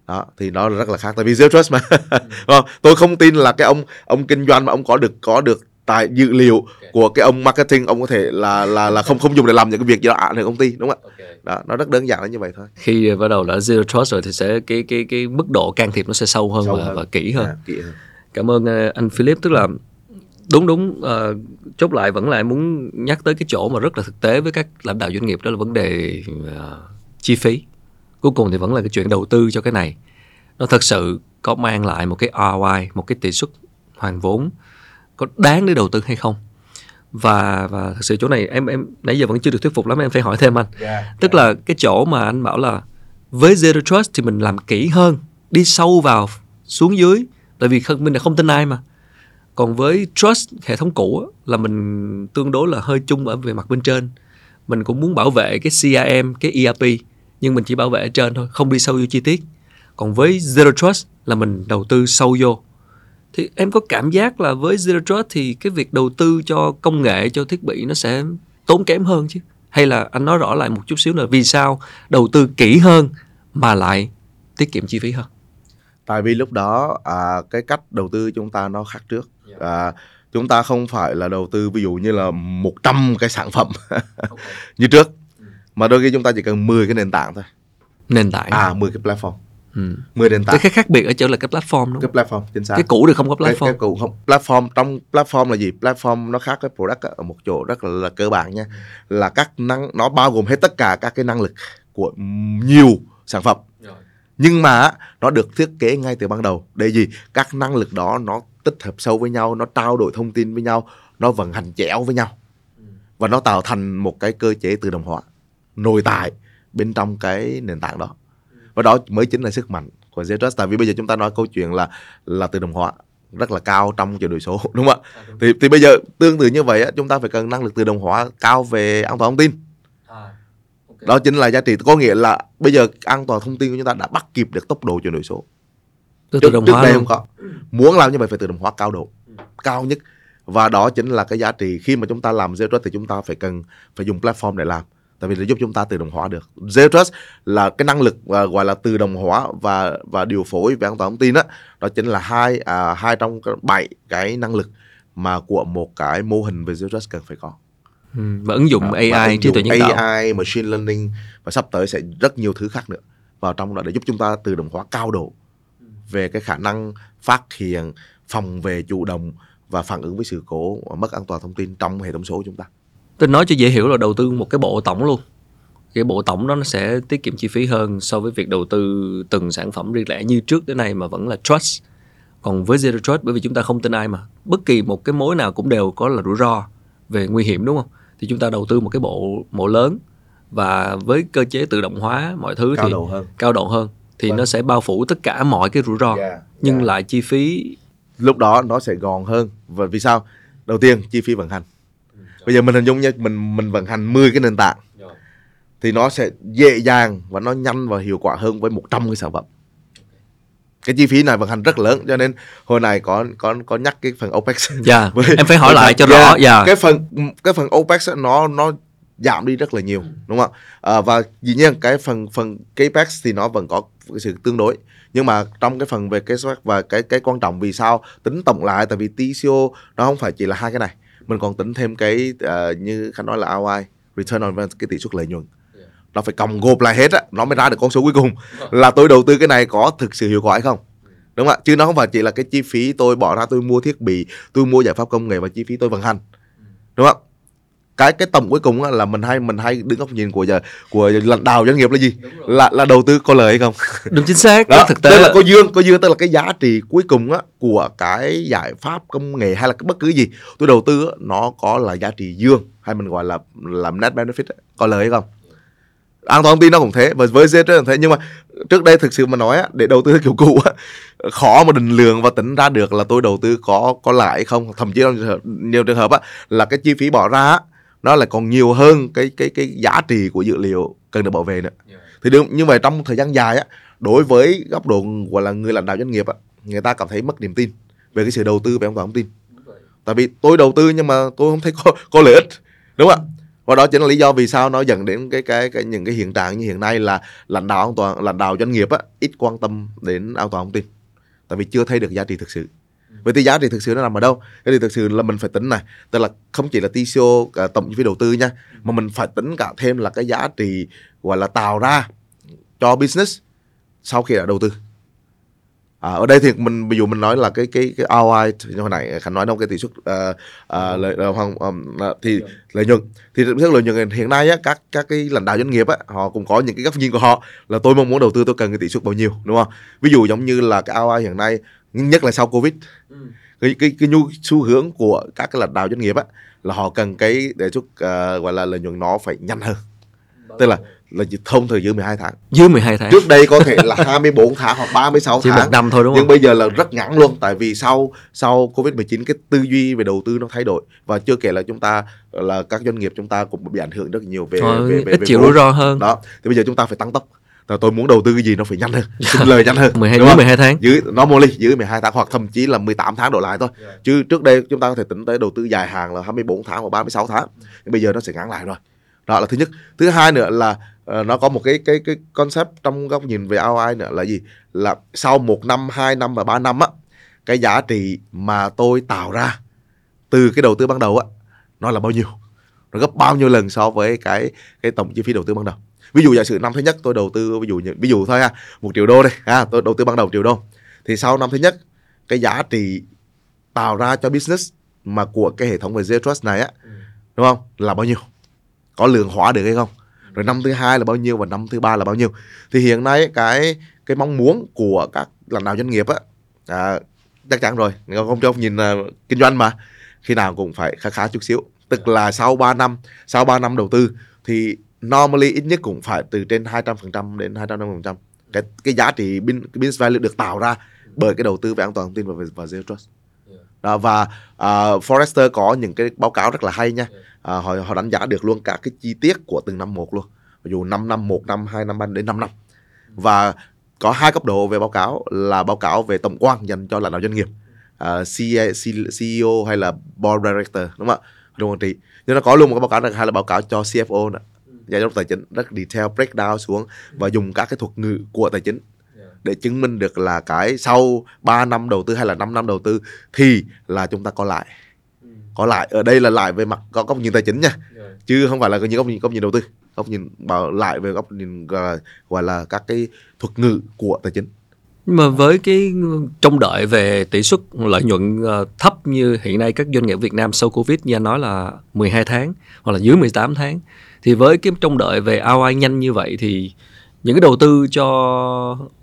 đó thì nó rất là khác tại vì zero trust mà (laughs) Ờ, tôi không tin là cái ông ông kinh doanh mà ông có được có được tài dữ liệu của cái ông marketing ông có thể là là là không không dùng để làm những cái việc gì đó ảnh hưởng công ty đúng không ạ đó nó rất đơn giản là như vậy thôi khi bắt đầu đã zero trust rồi thì sẽ cái cái cái mức độ can thiệp nó sẽ sâu hơn, Sâu và, hơn. và kỹ hơn. À, kỹ hơn Cảm ơn ờ, anh Philip tức là đúng đúng ờ, chốt lại vẫn lại muốn nhắc tới cái chỗ mà rất là thực tế với các lãnh đạo doanh nghiệp đó là vấn đề ờ, chi phí. Cuối cùng thì vẫn là cái chuyện đầu tư cho cái này. Nó thật sự có mang lại một cái ROI, một cái tỷ suất hoàn vốn có đáng để đầu tư hay không? Và và thật sự chỗ này em em nãy giờ vẫn chưa được thuyết phục lắm em phải hỏi thêm anh. Tức là cái chỗ mà anh bảo là với Zero Trust thì mình làm kỹ hơn, đi sâu vào xuống dưới tại vì mình là không tin ai mà. Còn với Trust hệ thống cũ là mình tương đối là hơi chung ở về mặt bên trên. Mình cũng muốn bảo vệ cái CRM, cái ERP nhưng mình chỉ bảo vệ ở trên thôi, không đi sâu vô chi tiết. Còn với Zero Trust là mình đầu tư sâu vô. Thì em có cảm giác là với Zero Trust thì cái việc đầu tư cho công nghệ, cho thiết bị nó sẽ tốn kém hơn chứ? Hay là anh nói rõ lại một chút xíu là vì sao đầu tư kỹ hơn mà lại tiết kiệm chi phí hơn? tại vì lúc đó à, cái cách đầu tư chúng ta nó khác trước à, chúng ta không phải là đầu tư ví dụ như là 100 cái sản phẩm (laughs) như trước mà đôi khi chúng ta chỉ cần 10 cái nền tảng thôi. Nền tảng. à 10 cái platform. Ừ. 10 nền tảng. Cái khác biệt ở chỗ là cái platform đúng cái không? platform chính xác. Cái cũ thì không có cái, platform. cái cụ không. Platform trong platform là gì? Platform nó khác với product ở một chỗ rất là, là cơ bản nha. Là các năng nó bao gồm hết tất cả các cái năng lực của nhiều sản phẩm. Nhưng mà á, nó được thiết kế ngay từ ban đầu. Để gì? Các năng lực đó nó tích hợp sâu với nhau nó trao đổi thông tin với nhau nó vận hành chéo với nhau. Và nó tạo thành một cái cơ chế tự động hóa nội tại bên trong cái nền tảng đó. Và đó mới chính là sức mạnh của Zero Trust tại vì bây giờ chúng ta nói câu chuyện là là tự động hóa rất là cao trong chuyển đổi số (laughs) đúng không ạ? Thì thì bây giờ tương tự như vậy á, chúng ta phải cần năng lực tự động hóa cao về an toàn thông tin. Đó chính là giá trị. Có nghĩa là bây giờ an toàn thông tin của chúng ta đã bắt kịp được tốc độ chuyển đổi số Từ trước, tự động trước hóa đây không có. Muốn làm như vậy phải tự động hóa cao độ cao nhất. Và đó chính là cái giá trị. Khi mà chúng ta làm zero trust thì chúng ta phải cần phải dùng platform để làm. Tại vì nó giúp chúng ta tự động hóa được. Zero trust là cái năng lực à, gọi là tự động hóa và và điều phối về an toàn thông tin đó đó chính là hai à, hai trong bảy cái năng lực mà của một cái mô hình về zero trust cần phải có. Ừ. Và ứng dụng và AI, ứng trí tuệ nhân tạo. AI, machine learning và sắp tới sẽ rất nhiều thứ khác nữa. Vào trong đó để giúp chúng ta tự động hóa cao độ về cái khả năng phát hiện, phòng về chủ động và phản ứng với sự cố mất an toàn thông tin trong hệ thống số của chúng ta. Tôi nói cho dễ hiểu là đầu tư một cái bộ tổng luôn. Cái bộ tổng đó nó sẽ tiết kiệm chi phí hơn so với việc đầu tư từng sản phẩm riêng lẻ như trước tới nay mà vẫn là trust. Còn với Zero Trust bởi vì chúng ta không tin ai mà. Bất kỳ một cái mối nào cũng đều có là rủi ro về nguy hiểm đúng không? Thì chúng ta đầu tư một cái bộ bộ lớn và với cơ chế tự động hóa mọi thứ Cao thì độ hơn. cao độ hơn thì Vâng. nó sẽ bao phủ tất cả mọi cái rủi ro Yeah, nhưng yeah. lại chi phí Lúc đó nó sẽ gòn hơn và vì sao? Đầu tiên chi phí vận hành. Bây giờ mình hình dung như mình mình vận hành 10 cái nền tảng thì nó sẽ dễ dàng và nó nhanh và hiệu quả hơn với 100 cái sản phẩm. Cái chi phí này vận hành rất lớn cho nên hồi này có có có nhắc cái phần OPEX. Dạ, (laughs) Với- em phải hỏi lại cho rõ. Yeah, Dạ. Cái phần cái phần OPEX nó nó giảm đi rất là nhiều đúng không ạ? À, và dĩ nhiên cái phần phần CAPEX thì nó vẫn có cái sự tương đối. Nhưng mà trong cái phần về cái và cái cái quan trọng vì sao tính tổng lại tại vì TCO nó không phải chỉ là hai cái này. Mình còn tính thêm cái ờ, như khánh nói là ROI return on cái tỷ suất lợi nhuận. Nó phải cộng gộp lại hết á nó mới ra được con số cuối cùng. Là tôi đầu tư cái này có thực sự hiệu quả hay không? Đúng không ạ? Chứ nó không phải chỉ là cái chi phí tôi bỏ ra tôi mua thiết bị tôi mua giải pháp công nghệ và chi phí tôi vận hành. Đúng không cái cái tổng cuối cùng á, là mình hay mình hay đứng góc nhìn của giờ của lãnh đạo doanh nghiệp là gì? Là là đầu tư có lời hay không? (laughs) Đúng chính xác. Đó đó thực tế tức là có dương có dương tức là cái giá trị cuối cùng á của cái giải pháp công nghệ hay là cái bất cứ gì tôi đầu tư á, nó có là giá trị dương hay mình gọi là làm net benefit á, có lời hay không? An toàn thông tin nó cũng thế và với Ztrust cũng thế. Nhưng mà trước đây thực sự mà nói á, để đầu tư kiểu cũ á, khó mà định lượng và tính ra được là tôi đầu tư có có lãi không? Thậm chí trong nhiều trường hợp á, là cái chi phí bỏ ra nó lại còn nhiều hơn cái cái cái giá trị của dữ liệu cần được bảo vệ nữa. Thì đương như vậy trong thời gian dài á đối với góc độ gọi là người lãnh đạo doanh nghiệp á người ta cảm thấy mất niềm tin về cái sự đầu tư về an toàn thông tin. Tại vì tôi đầu tư nhưng mà tôi không thấy có có lợi ích đúng không ạ? Và đó chính là lý do vì sao nó dẫn đến cái cái, cái những cái hiện trạng như hiện nay là lãnh đạo an toàn lãnh đạo doanh nghiệp á ít quan tâm đến an toàn thông tin. Tại vì chưa thấy được giá trị thực sự vậy thì giá trị thực sự nó nằm ở đâu? Cái thì thực sự là mình phải tính này tức là không chỉ là TCO cả tổng chi phí đầu tư nha mà mình phải tính cả thêm là cái giá trị gọi là tạo ra cho business sau khi đã đầu tư. À, ở đây thì mình ví dụ mình nói là cái cái cái ROI thì hồi nãy khánh nói trong cái tỷ suất uh, uh, lợi uh, um, thì lợi nhuận. thì tỷ suất lợi nhuận hiện nay á các các cái lãnh đạo doanh nghiệp á họ cũng có những cái góc nhìn của họ là tôi mong muốn đầu tư tôi cần cái tỷ suất bao nhiêu đúng không? Ví dụ giống như là cái ROI hiện nay nhất là sau covid ừ. cái cái cái nhu xu hướng của các cái lãnh đạo doanh nghiệp á là họ cần cái đề xuất uh, gọi là lợi nhuận nó phải nhanh hơn tức là là thông thời dưới 12 tháng. Dưới 12 tháng. Trước đây có thể là 24 tháng hoặc 36 Chỉ tháng. một năm thôi đúng không? Nhưng bây giờ là rất ngắn luôn tại vì sau sau Covid-19 cái tư duy về đầu tư nó thay đổi và chưa kể là chúng ta là các doanh nghiệp chúng ta cũng bị ảnh hưởng rất nhiều về Thôi, về về, ít về chịu rủi ro hơn. Đó. Thì bây giờ chúng ta phải tăng tốc. Rồi tôi muốn đầu tư cái gì nó phải nhanh hơn, (laughs) sinh lời nhanh hơn. 12 dưới 12 tháng. Dưới normally dưới 12 tháng hoặc thậm chí là 18 tháng đổ lại thôi. Yeah. Chứ trước đây chúng ta có thể tính tới đầu tư dài hạn là 24 tháng hoặc 36 tháng. Nhưng bây giờ nó sẽ ngắn lại rồi. Đó là thứ nhất. Thứ hai nữa là uh, nó có một cái cái cái concept trong góc nhìn về ROI nữa là gì là sau một năm hai năm và ba năm á cái giá trị mà tôi tạo ra từ cái đầu tư ban đầu á nó là bao nhiêu nó gấp bao nhiêu lần so với cái cái tổng chi phí đầu tư ban đầu ví dụ giả sử năm thứ nhất tôi đầu tư ví dụ ví dụ thôi ha một triệu đô đây ha tôi đầu tư ban đầu triệu đô. Thì sau năm thứ nhất cái giá trị tạo ra cho business mà của cái hệ thống về zero trust này á ừ. đúng không? Là bao nhiêu? Có lượng hóa được hay không? Rồi năm thứ hai là bao nhiêu và năm thứ ba là bao nhiêu? Thì hiện nay cái cái mong muốn của các lãnh đạo doanh nghiệp á à, chắc chắn rồi. Không cho nhìn uh, kinh doanh mà. Khi nào cũng phải khá khá chút xíu. Tức là sau 3 năm sau 3 năm đầu tư thì normally ít nhất cũng phải từ trên 200% đến 250% cái cái giá trị business value được tạo ra bởi cái đầu tư về an toàn thông tin và và zero trust. Đó, và uh, Forrester có những cái báo cáo rất là hay nha. À, họ họ đánh giá được luôn cả cái chi tiết của từng năm một luôn. Ví dụ 5 năm một năm hai năm ba đến 5 năm. Và có hai cấp độ về báo cáo là báo cáo về tổng quan dành cho lãnh đạo doanh nghiệp. Uh, CEO hay là board director đúng không ạ? Đồng quản trị nhưng nó có luôn một cái báo cáo thứ hai là báo cáo cho CFO nữa giám đốc tài chính rất detail breakdown xuống và dùng các cái thuật ngữ của tài chính để chứng minh được là cái sau 3 năm đầu tư hay là 5 năm đầu tư thì là chúng ta có lại có lại ở đây là lại về mặt có góc nhìn tài chính nha. Chứ không phải là những góc nhìn góc nhìn đầu tư. Góc nhìn bảo lại về góc nhìn gọi, gọi là các cái thuật ngữ của tài chính. Nhưng mà với cái trông đợi về tỷ suất lợi nhuận ờ, thấp như hiện nay các doanh nghiệp Việt Nam sau Covid như anh nói là 12 tháng hoặc là dưới 18 tháng thì với cái trông đợi về ROI nhanh như vậy thì những cái đầu tư cho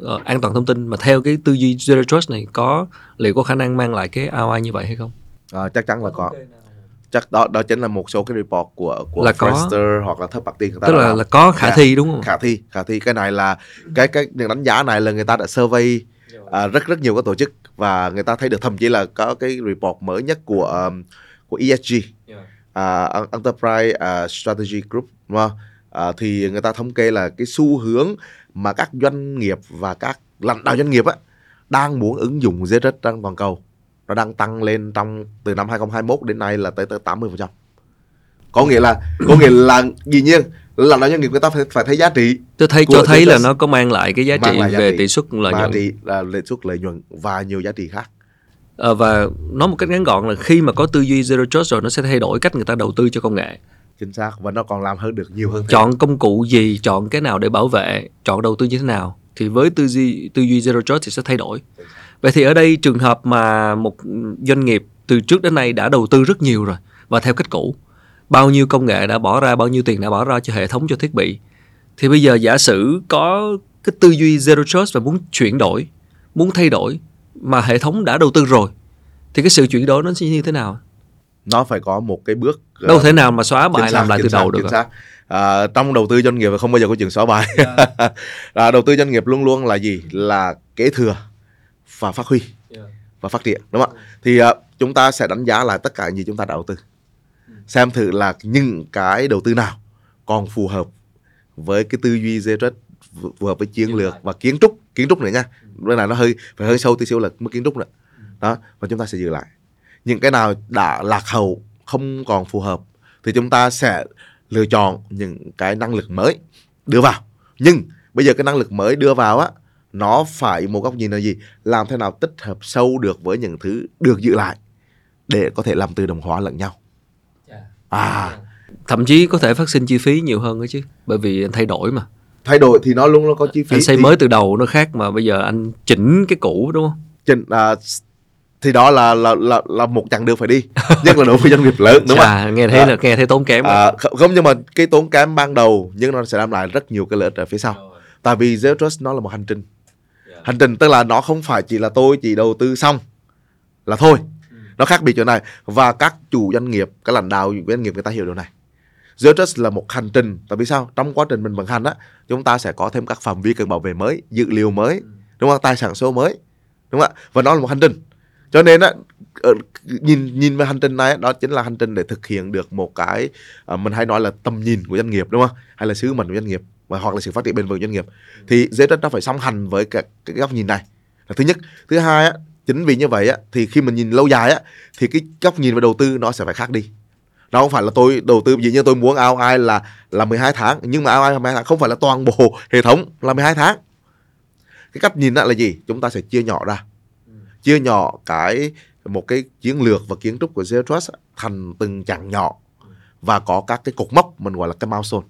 uh, an toàn thông tin mà theo cái tư duy Zero Trust này có liệu có khả năng mang lại cái ROI như vậy hay không? À, chắc chắn là có. Chắc đó đó chính là một số cái report của của là Forrester hoặc là third party người ta tức là là có khả thi đúng không? Khả thi khả thi. Cái này là cái cái những đánh giá này là người ta đã survey uh, rất rất nhiều các tổ chức và người ta thấy được thậm chí là có cái report mới nhất của um, của ESG uh, Enterprise uh, Strategy Group đúng không? Uh, thì người ta thống kê là cái xu hướng mà các doanh nghiệp và các lãnh đạo doanh nghiệp á đang muốn ứng dụng zero trên toàn cầu nó đang tăng lên trong từ năm 2021 đến nay là tới tới 80%. Có nghĩa là có nghĩa là dĩ nhiên là nói doanh nghiệp người ta phải phải thấy giá trị. Tôi thấy cho thấy là nó có mang lại cái giá trị giá về tỷ suất lợi nhuận. Giá trị là lợi suất lợi nhuận và nhiều giá trị khác. À, và nói một cách ngắn gọn là khi mà có tư duy zero trust rồi nó sẽ thay đổi cách người ta đầu tư cho công nghệ. Chính xác và nó còn làm hơn được nhiều hơn chọn công cụ gì chọn cái nào để bảo vệ chọn đầu tư như thế nào thì với tư duy tư duy zero trust thì sẽ thay đổi. Vậy thì ở đây trường hợp mà một doanh nghiệp từ trước đến nay đã đầu tư rất nhiều rồi và theo cách cũ bao nhiêu công nghệ đã bỏ ra bao nhiêu tiền đã bỏ ra cho hệ thống cho thiết bị thì bây giờ giả sử có cái tư duy zero trust và muốn chuyển đổi muốn thay đổi mà hệ thống đã đầu tư rồi thì cái sự chuyển đổi nó sẽ như thế nào? Nó phải có một cái bước đâu thể nào mà xóa bài làm lại từ đầu được xác. à, trong đầu tư doanh nghiệp không bao giờ có chuyện xóa bài. Dạ. (laughs) à, đầu tư doanh nghiệp luôn luôn là gì? Là kế thừa và phát huy và phát triển đúng không ạ? Thì à, chúng ta sẽ đánh giá lại tất cả những gì chúng ta đã đầu tư. Xem thử là những cái đầu tư nào còn phù hợp với cái tư duy dê rất phù hợp với chiến lược và kiến trúc kiến trúc nữa nha bên này nó hơi phải hơi sâu tí xíu là mức kiến trúc nữa đó và chúng ta sẽ giữ lại. Những cái nào đã lạc hậu không còn phù hợp thì chúng ta sẽ lựa chọn những cái năng lực mới đưa vào. Nhưng bây giờ cái năng lực mới đưa vào á nó phải một góc nhìn là gì? Làm thế nào tích hợp sâu được với những thứ được giữ lại để có thể làm tự động hóa lẫn nhau? À. Thậm chí có thể phát sinh chi phí nhiều hơn nữa chứ bởi vì thay đổi mà thay đổi thì nó luôn luôn có chi phí anh xây thì, mới từ đầu nó khác mà bây giờ anh chỉnh cái cũ đúng không? Chỉnh, à, thì đó là là là là một chặng đường phải đi (laughs) nhất là đối với doanh nghiệp lớn đúng không ạ? Chà, nghe thấy À. là nghe thấy tốn kém à. à, không nhưng mà cái tốn kém ban đầu nhưng nó sẽ đem lại rất nhiều cái lợi ích ở phía sau. Tại vì Zero Trust nó là một hành trình. Hành trình tức là nó không phải chỉ là tôi chỉ đầu tư xong là thôi. Nó khác biệt chỗ này. Và các chủ doanh nghiệp các lãnh đạo doanh nghiệp người ta hiểu điều này Zero Trust là một hành trình. Tại vì sao? Trong quá trình mình vận hành á chúng ta sẽ có thêm các phạm vi cần bảo vệ mới dữ liệu mới đúng không? Tài sản số mới đúng không ạ? Và nó là một hành trình. Cho nên á ờ, nhìn nhìn về hành trình này đó chính là hành trình để thực hiện được một cái à, mình hay nói là tầm nhìn của doanh nghiệp đúng không? Hay là sứ mệnh của doanh nghiệp và hoặc là sự phát triển bền vững doanh nghiệp. Thì Zero Trust nó phải song hành với cái, cái góc nhìn này. Là thứ nhất. Thứ hai á chính vì như vậy á thì khi mình nhìn lâu dài á thì cái góc nhìn về đầu tư nó sẽ phải khác đi nó không phải là tôi đầu tư dĩ nhiên tôi muốn ROI là là 12 tháng nhưng mà ROI là 12 tháng không phải là toàn bộ hệ thống là 12 tháng. Cái cách nhìn là gì? Chúng ta sẽ chia nhỏ ra. Chia nhỏ cái một cái chiến lược và kiến trúc của Zero Trust thành từng chặng nhỏ. Và có các cái cột mốc mình gọi là cái milestone.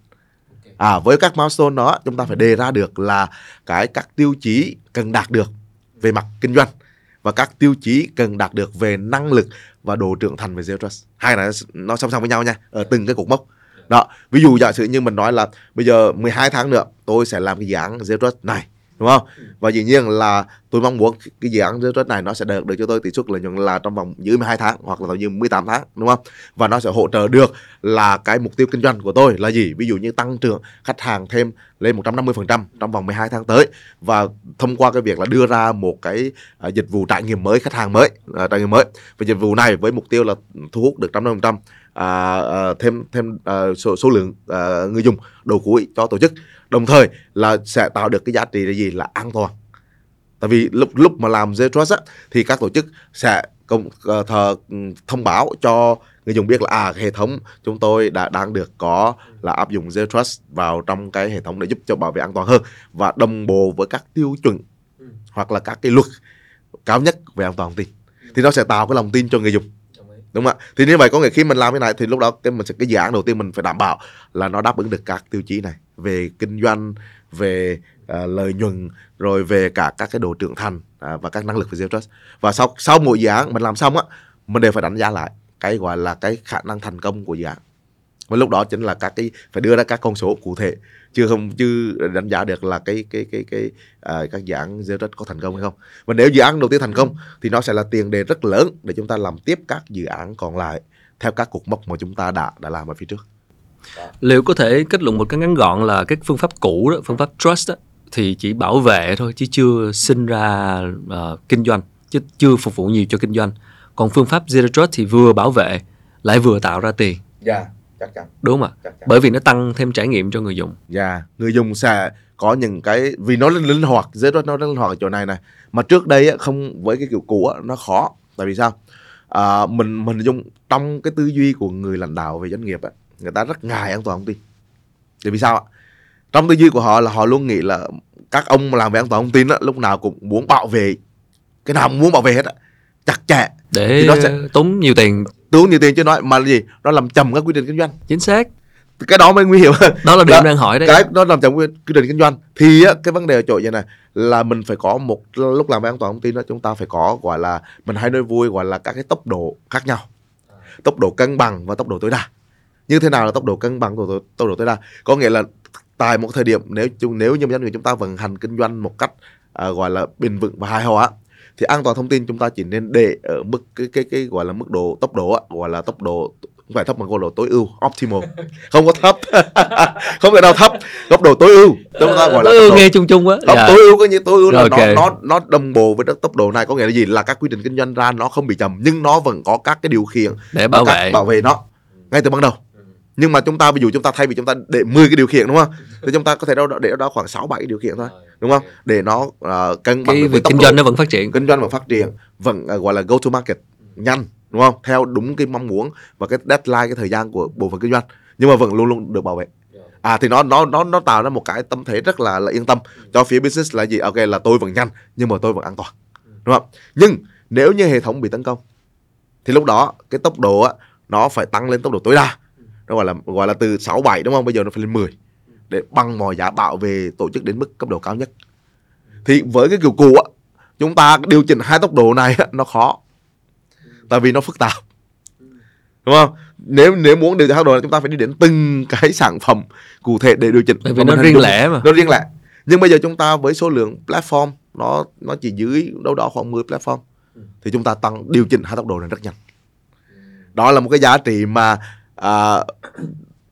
À với các milestone đó chúng ta phải đề ra được là cái các tiêu chí cần đạt được về mặt kinh doanh và các tiêu chí cần đạt được về năng lực và đồ trưởng thành về Zero Trust. Hai này nó song song với nhau nha, ở từng cái cột mốc. Đó, ví dụ giả sử như mình nói là bây giờ 12 tháng nữa, tôi sẽ làm cái dự án Zero Trust này đúng không? Và dĩ nhiên là tôi mong muốn cái dự án dưới Trust này nó sẽ được được cho tôi tỷ suất lợi nhuận là trong vòng dưới 12 tháng hoặc là như 18 tháng đúng không? Và nó sẽ hỗ trợ được là cái mục tiêu kinh doanh của tôi là gì? Ví dụ như tăng trưởng khách hàng thêm lên 150% trong vòng 12 tháng tới và thông qua cái việc là đưa ra một cái à, dịch vụ trải nghiệm mới khách hàng mới à, trải nghiệm mới. Và dịch vụ này với mục tiêu là thu hút được 150% à, à, thêm thêm à, số, số lượng à, người dùng đầu cuối cho tổ chức đồng thời là sẽ tạo được cái giá trị là gì là an toàn. Tại vì lúc lúc mà làm Zero Trust á, thì các tổ chức sẽ công ờ, thờ, ừ, thông báo cho người dùng biết là à hệ thống chúng tôi đã đang được có là áp dụng Zero Trust vào trong cái hệ thống để giúp cho bảo vệ an toàn hơn và đồng bộ với các tiêu chuẩn hoặc là các cái luật cao nhất về an toàn tin. Thì nó sẽ tạo cái lòng tin cho người dùng. Đúng không ạ? Thì như vậy có nghĩa khi mình làm cái này thì lúc đó cái mình sẽ cái dự án đầu tiên mình phải đảm bảo là nó đáp ứng được các tiêu chí này về kinh doanh về à, lợi nhuận rồi về cả các cái độ trưởng thành à, và các năng lực của Zero Trust. Và sau sau mỗi dự án mình làm xong á mình đều phải đánh giá lại cái gọi là cái khả năng thành công của dự án. Và lúc đó chính là các cái phải đưa ra các con số cụ thể chưa không chứ đánh giá được là cái cái cái cái à, các dự án Zero Trust có thành công hay không. Và nếu dự án đầu tiên thành công thì nó sẽ là tiền đề rất lớn để chúng ta làm tiếp các dự án còn lại theo các cột mốc mà chúng ta đã đã làm ở phía trước liệu có thể kết luận một cái ngắn gọn là cái phương pháp cũ đó phương pháp trust đó, thì chỉ bảo vệ thôi chứ chưa sinh ra ờ, kinh doanh chứ chưa phục vụ nhiều cho kinh doanh còn phương pháp zero trust thì vừa bảo vệ lại vừa tạo ra tiền dạ chắc chắn đúng không ạ bởi vì nó tăng thêm trải nghiệm cho người dùng Dạ, người dùng sẽ có những cái vì nó linh hoạt, Zero Trust nó linh hoạt ở chỗ này này. Mà trước đây không với cái kiểu cũ nó khó. Tại vì sao? À, mình mình dùng trong cái tư duy của người lãnh đạo về doanh nghiệp á, người ta rất ngại an toàn thông tin. Tại vì sao ạ? Trong tư duy của họ là họ luôn nghĩ là các ông làm về an toàn thông tin á, lúc nào cũng muốn bảo vệ cái nào cũng muốn bảo vệ hết á, chặt chẽ, để Thì nó sẽ- tốn nhiều tiền tốn nhiều tiền chứ nói mà là gì? Nó làm trầm các quy trình kinh doanh. chính xác Cái đó mới nguy hiểm (laughs) đó là điểm Đó, đang hỏi đấy cái nó làm chậm quy quy trình kinh doanh thì á, cái vấn đề ở chỗ như này là mình phải có một lúc làm về an toàn thông tin đó chúng ta phải có gọi là mình hay nói vui gọi là các cái tốc độ khác nhau tốc độ cân bằng và tốc độ tối đa như thế nào là tốc độ cân bằng tốc độ, tốc độ tối đa? Có nghĩa là tại một thời điểm nếu chúng nếu như doanh nghiệp chúng ta vận hành kinh doanh một cách à, gọi là bền vững và hài hòa thì an toàn thông tin chúng ta chỉ nên để ở mức cái cái cái gọi là mức độ tốc độ gọi là tốc độ không phải thấp mà góc độ tối ưu optimal. (laughs) Không có thấp. (laughs) Không thể nào thấp. Góc độ tối ưu. Chúng ta gọi là tốc độ- nghe chung chung á. Không, Dạ. tối ưu có như tối ưu là Ok. nó nó nó đồng bộ với tốc độ này. Có nghĩa là gì? Là các quy trình kinh doanh ra nó không bị chậm nhưng nó vẫn có các cái điều khiển để bảo vệ. bảo vệ nó ngay từ ban đầu nhưng mà chúng ta ví dụ chúng ta thay vì chúng ta để 10 cái điều khiển đúng không? Thì chúng ta có thể đâu để đó khoảng 6 7 điều khiển thôi đúng không? để nó uh, cân bằng cái với kinh doanh nó vẫn phát triển. Kinh doanh và phát triển vẫn ờ, gọi là go to market nhanh đúng không? Theo đúng cái mong muốn và cái deadline cái thời gian của bộ phận kinh doanh nhưng mà vẫn luôn luôn được bảo vệ. À thì nó nó nó nó tạo ra một cái tâm thế rất là là yên tâm cho phía business là gì? Ok là tôi vẫn nhanh nhưng mà tôi vẫn an toàn đúng không? Nhưng nếu như hệ thống bị tấn công thì lúc đó cái tốc độ á nó phải tăng lên tốc độ tối đa nó gọi là gọi là từ 6 7 đúng không? Bây giờ nó phải lên 10 để bằng mọi giá bảo vệ tổ chức đến mức cấp độ cao nhất. Thì với cái kiểu cũ á chúng ta điều chỉnh hai tốc độ này nó khó. Tại vì nó phức tạp. Đúng không? Nếu nếu muốn điều chỉnh tốc độ này chúng ta phải đi đến từng cái sản phẩm cụ thể để điều chỉnh. Bởi vì nó riêng lẻ mà. Nó riêng lẻ. Nhưng bây giờ chúng ta với số lượng platform nó nó chỉ dưới đâu đó khoảng 10 platform thì chúng ta tăng điều chỉnh hai tốc độ này rất nhanh. Đó là một cái giá trị mà à,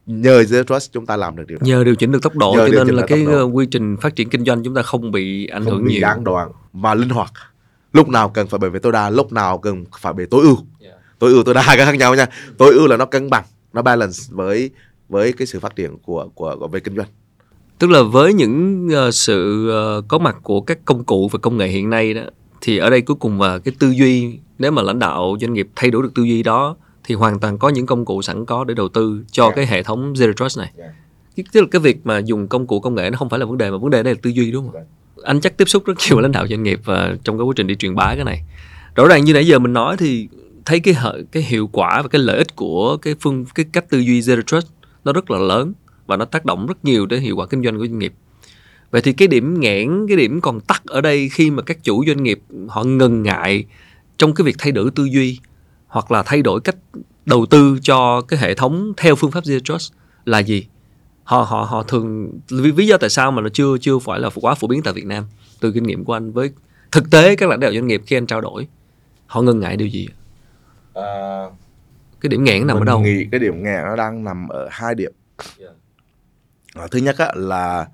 nhờ Zero Trust chúng ta làm được điều đó. Nhờ điều chỉnh được tốc độ Nhờ cho nên là cái ờ, quy trình phát triển kinh doanh chúng ta không bị ảnh không hưởng bị nhiều. gián đoạn và linh hoạt. Lúc nào cần phải bảo vệ tối đa lúc nào cần phải về tối ưu. Tối ưu tối đa cái khác nhau nha. Tối ưu là nó cân bằng nó balance với với cái sự phát triển của của, của về kinh doanh. Tức là với những ờ, sự ờ, có mặt của các công cụ và công nghệ hiện nay đó thì ở đây cuối cùng là cái tư duy nếu mà lãnh đạo doanh nghiệp thay đổi được tư duy đó thì hoàn toàn có những công cụ sẵn có để đầu tư cho Yeah. cái hệ thống zero trust này Yeah. Cái- tức là cái việc mà dùng công cụ công nghệ nó không phải là vấn đề mà vấn đề đây là tư duy đúng không Right. anh chắc tiếp xúc rất nhiều lãnh đạo doanh nghiệp và trong cái quá trình đi truyền bá cái này rõ ràng như nãy giờ mình nói thì thấy cái cái hiệu quả và cái lợi ích của cái phương cái cách tư duy zero trust nó rất là lớn và nó tác động rất nhiều đến hiệu quả kinh doanh của doanh nghiệp vậy thì cái điểm nghẽn cái điểm còn tắc ở đây khi mà các chủ doanh nghiệp họ ngần ngại trong cái việc thay đổi tư duy hoặc là thay đổi cách đầu tư cho cái hệ thống theo phương pháp zero trust là gì? Họ họ họ thường lý, lý do tại sao mà nó chưa chưa phải là quá phổ biến tại Việt Nam từ kinh nghiệm của anh với thực tế các lãnh đạo doanh nghiệp khi anh trao đổi họ ngần ngại điều gì? Cái điểm nghẽn nằm ở đâu? nghĩ cái điểm nghẽn nó đang nằm ở hai điểm. À, thứ nhất á, là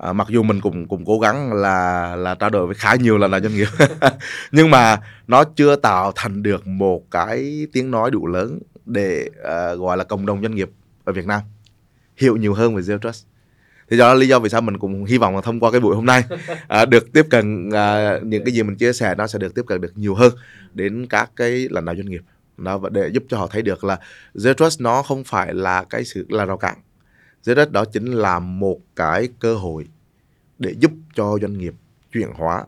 à, mặc dù mình cũng cũng cố gắng là là trao đổi với khá nhiều lần là doanh nghiệp. (laughs) Nhưng mà nó chưa tạo thành được một cái tiếng nói đủ lớn để à, gọi là cộng đồng doanh nghiệp ở Việt Nam hiểu nhiều hơn về Zero Trust. Thì đó là lý do vì sao mình cũng hy vọng là thông qua cái buổi hôm nay (laughs) à, được tiếp cận à, những cái gì mình chia sẻ nó sẽ được tiếp cận được nhiều hơn đến các cái lãnh đạo doanh nghiệp. Nó và để giúp cho họ thấy được là Zero Trust nó không phải là cái sự là rào cản Zero Trust đó chính là một cái cơ hội để giúp cho doanh nghiệp chuyển hóa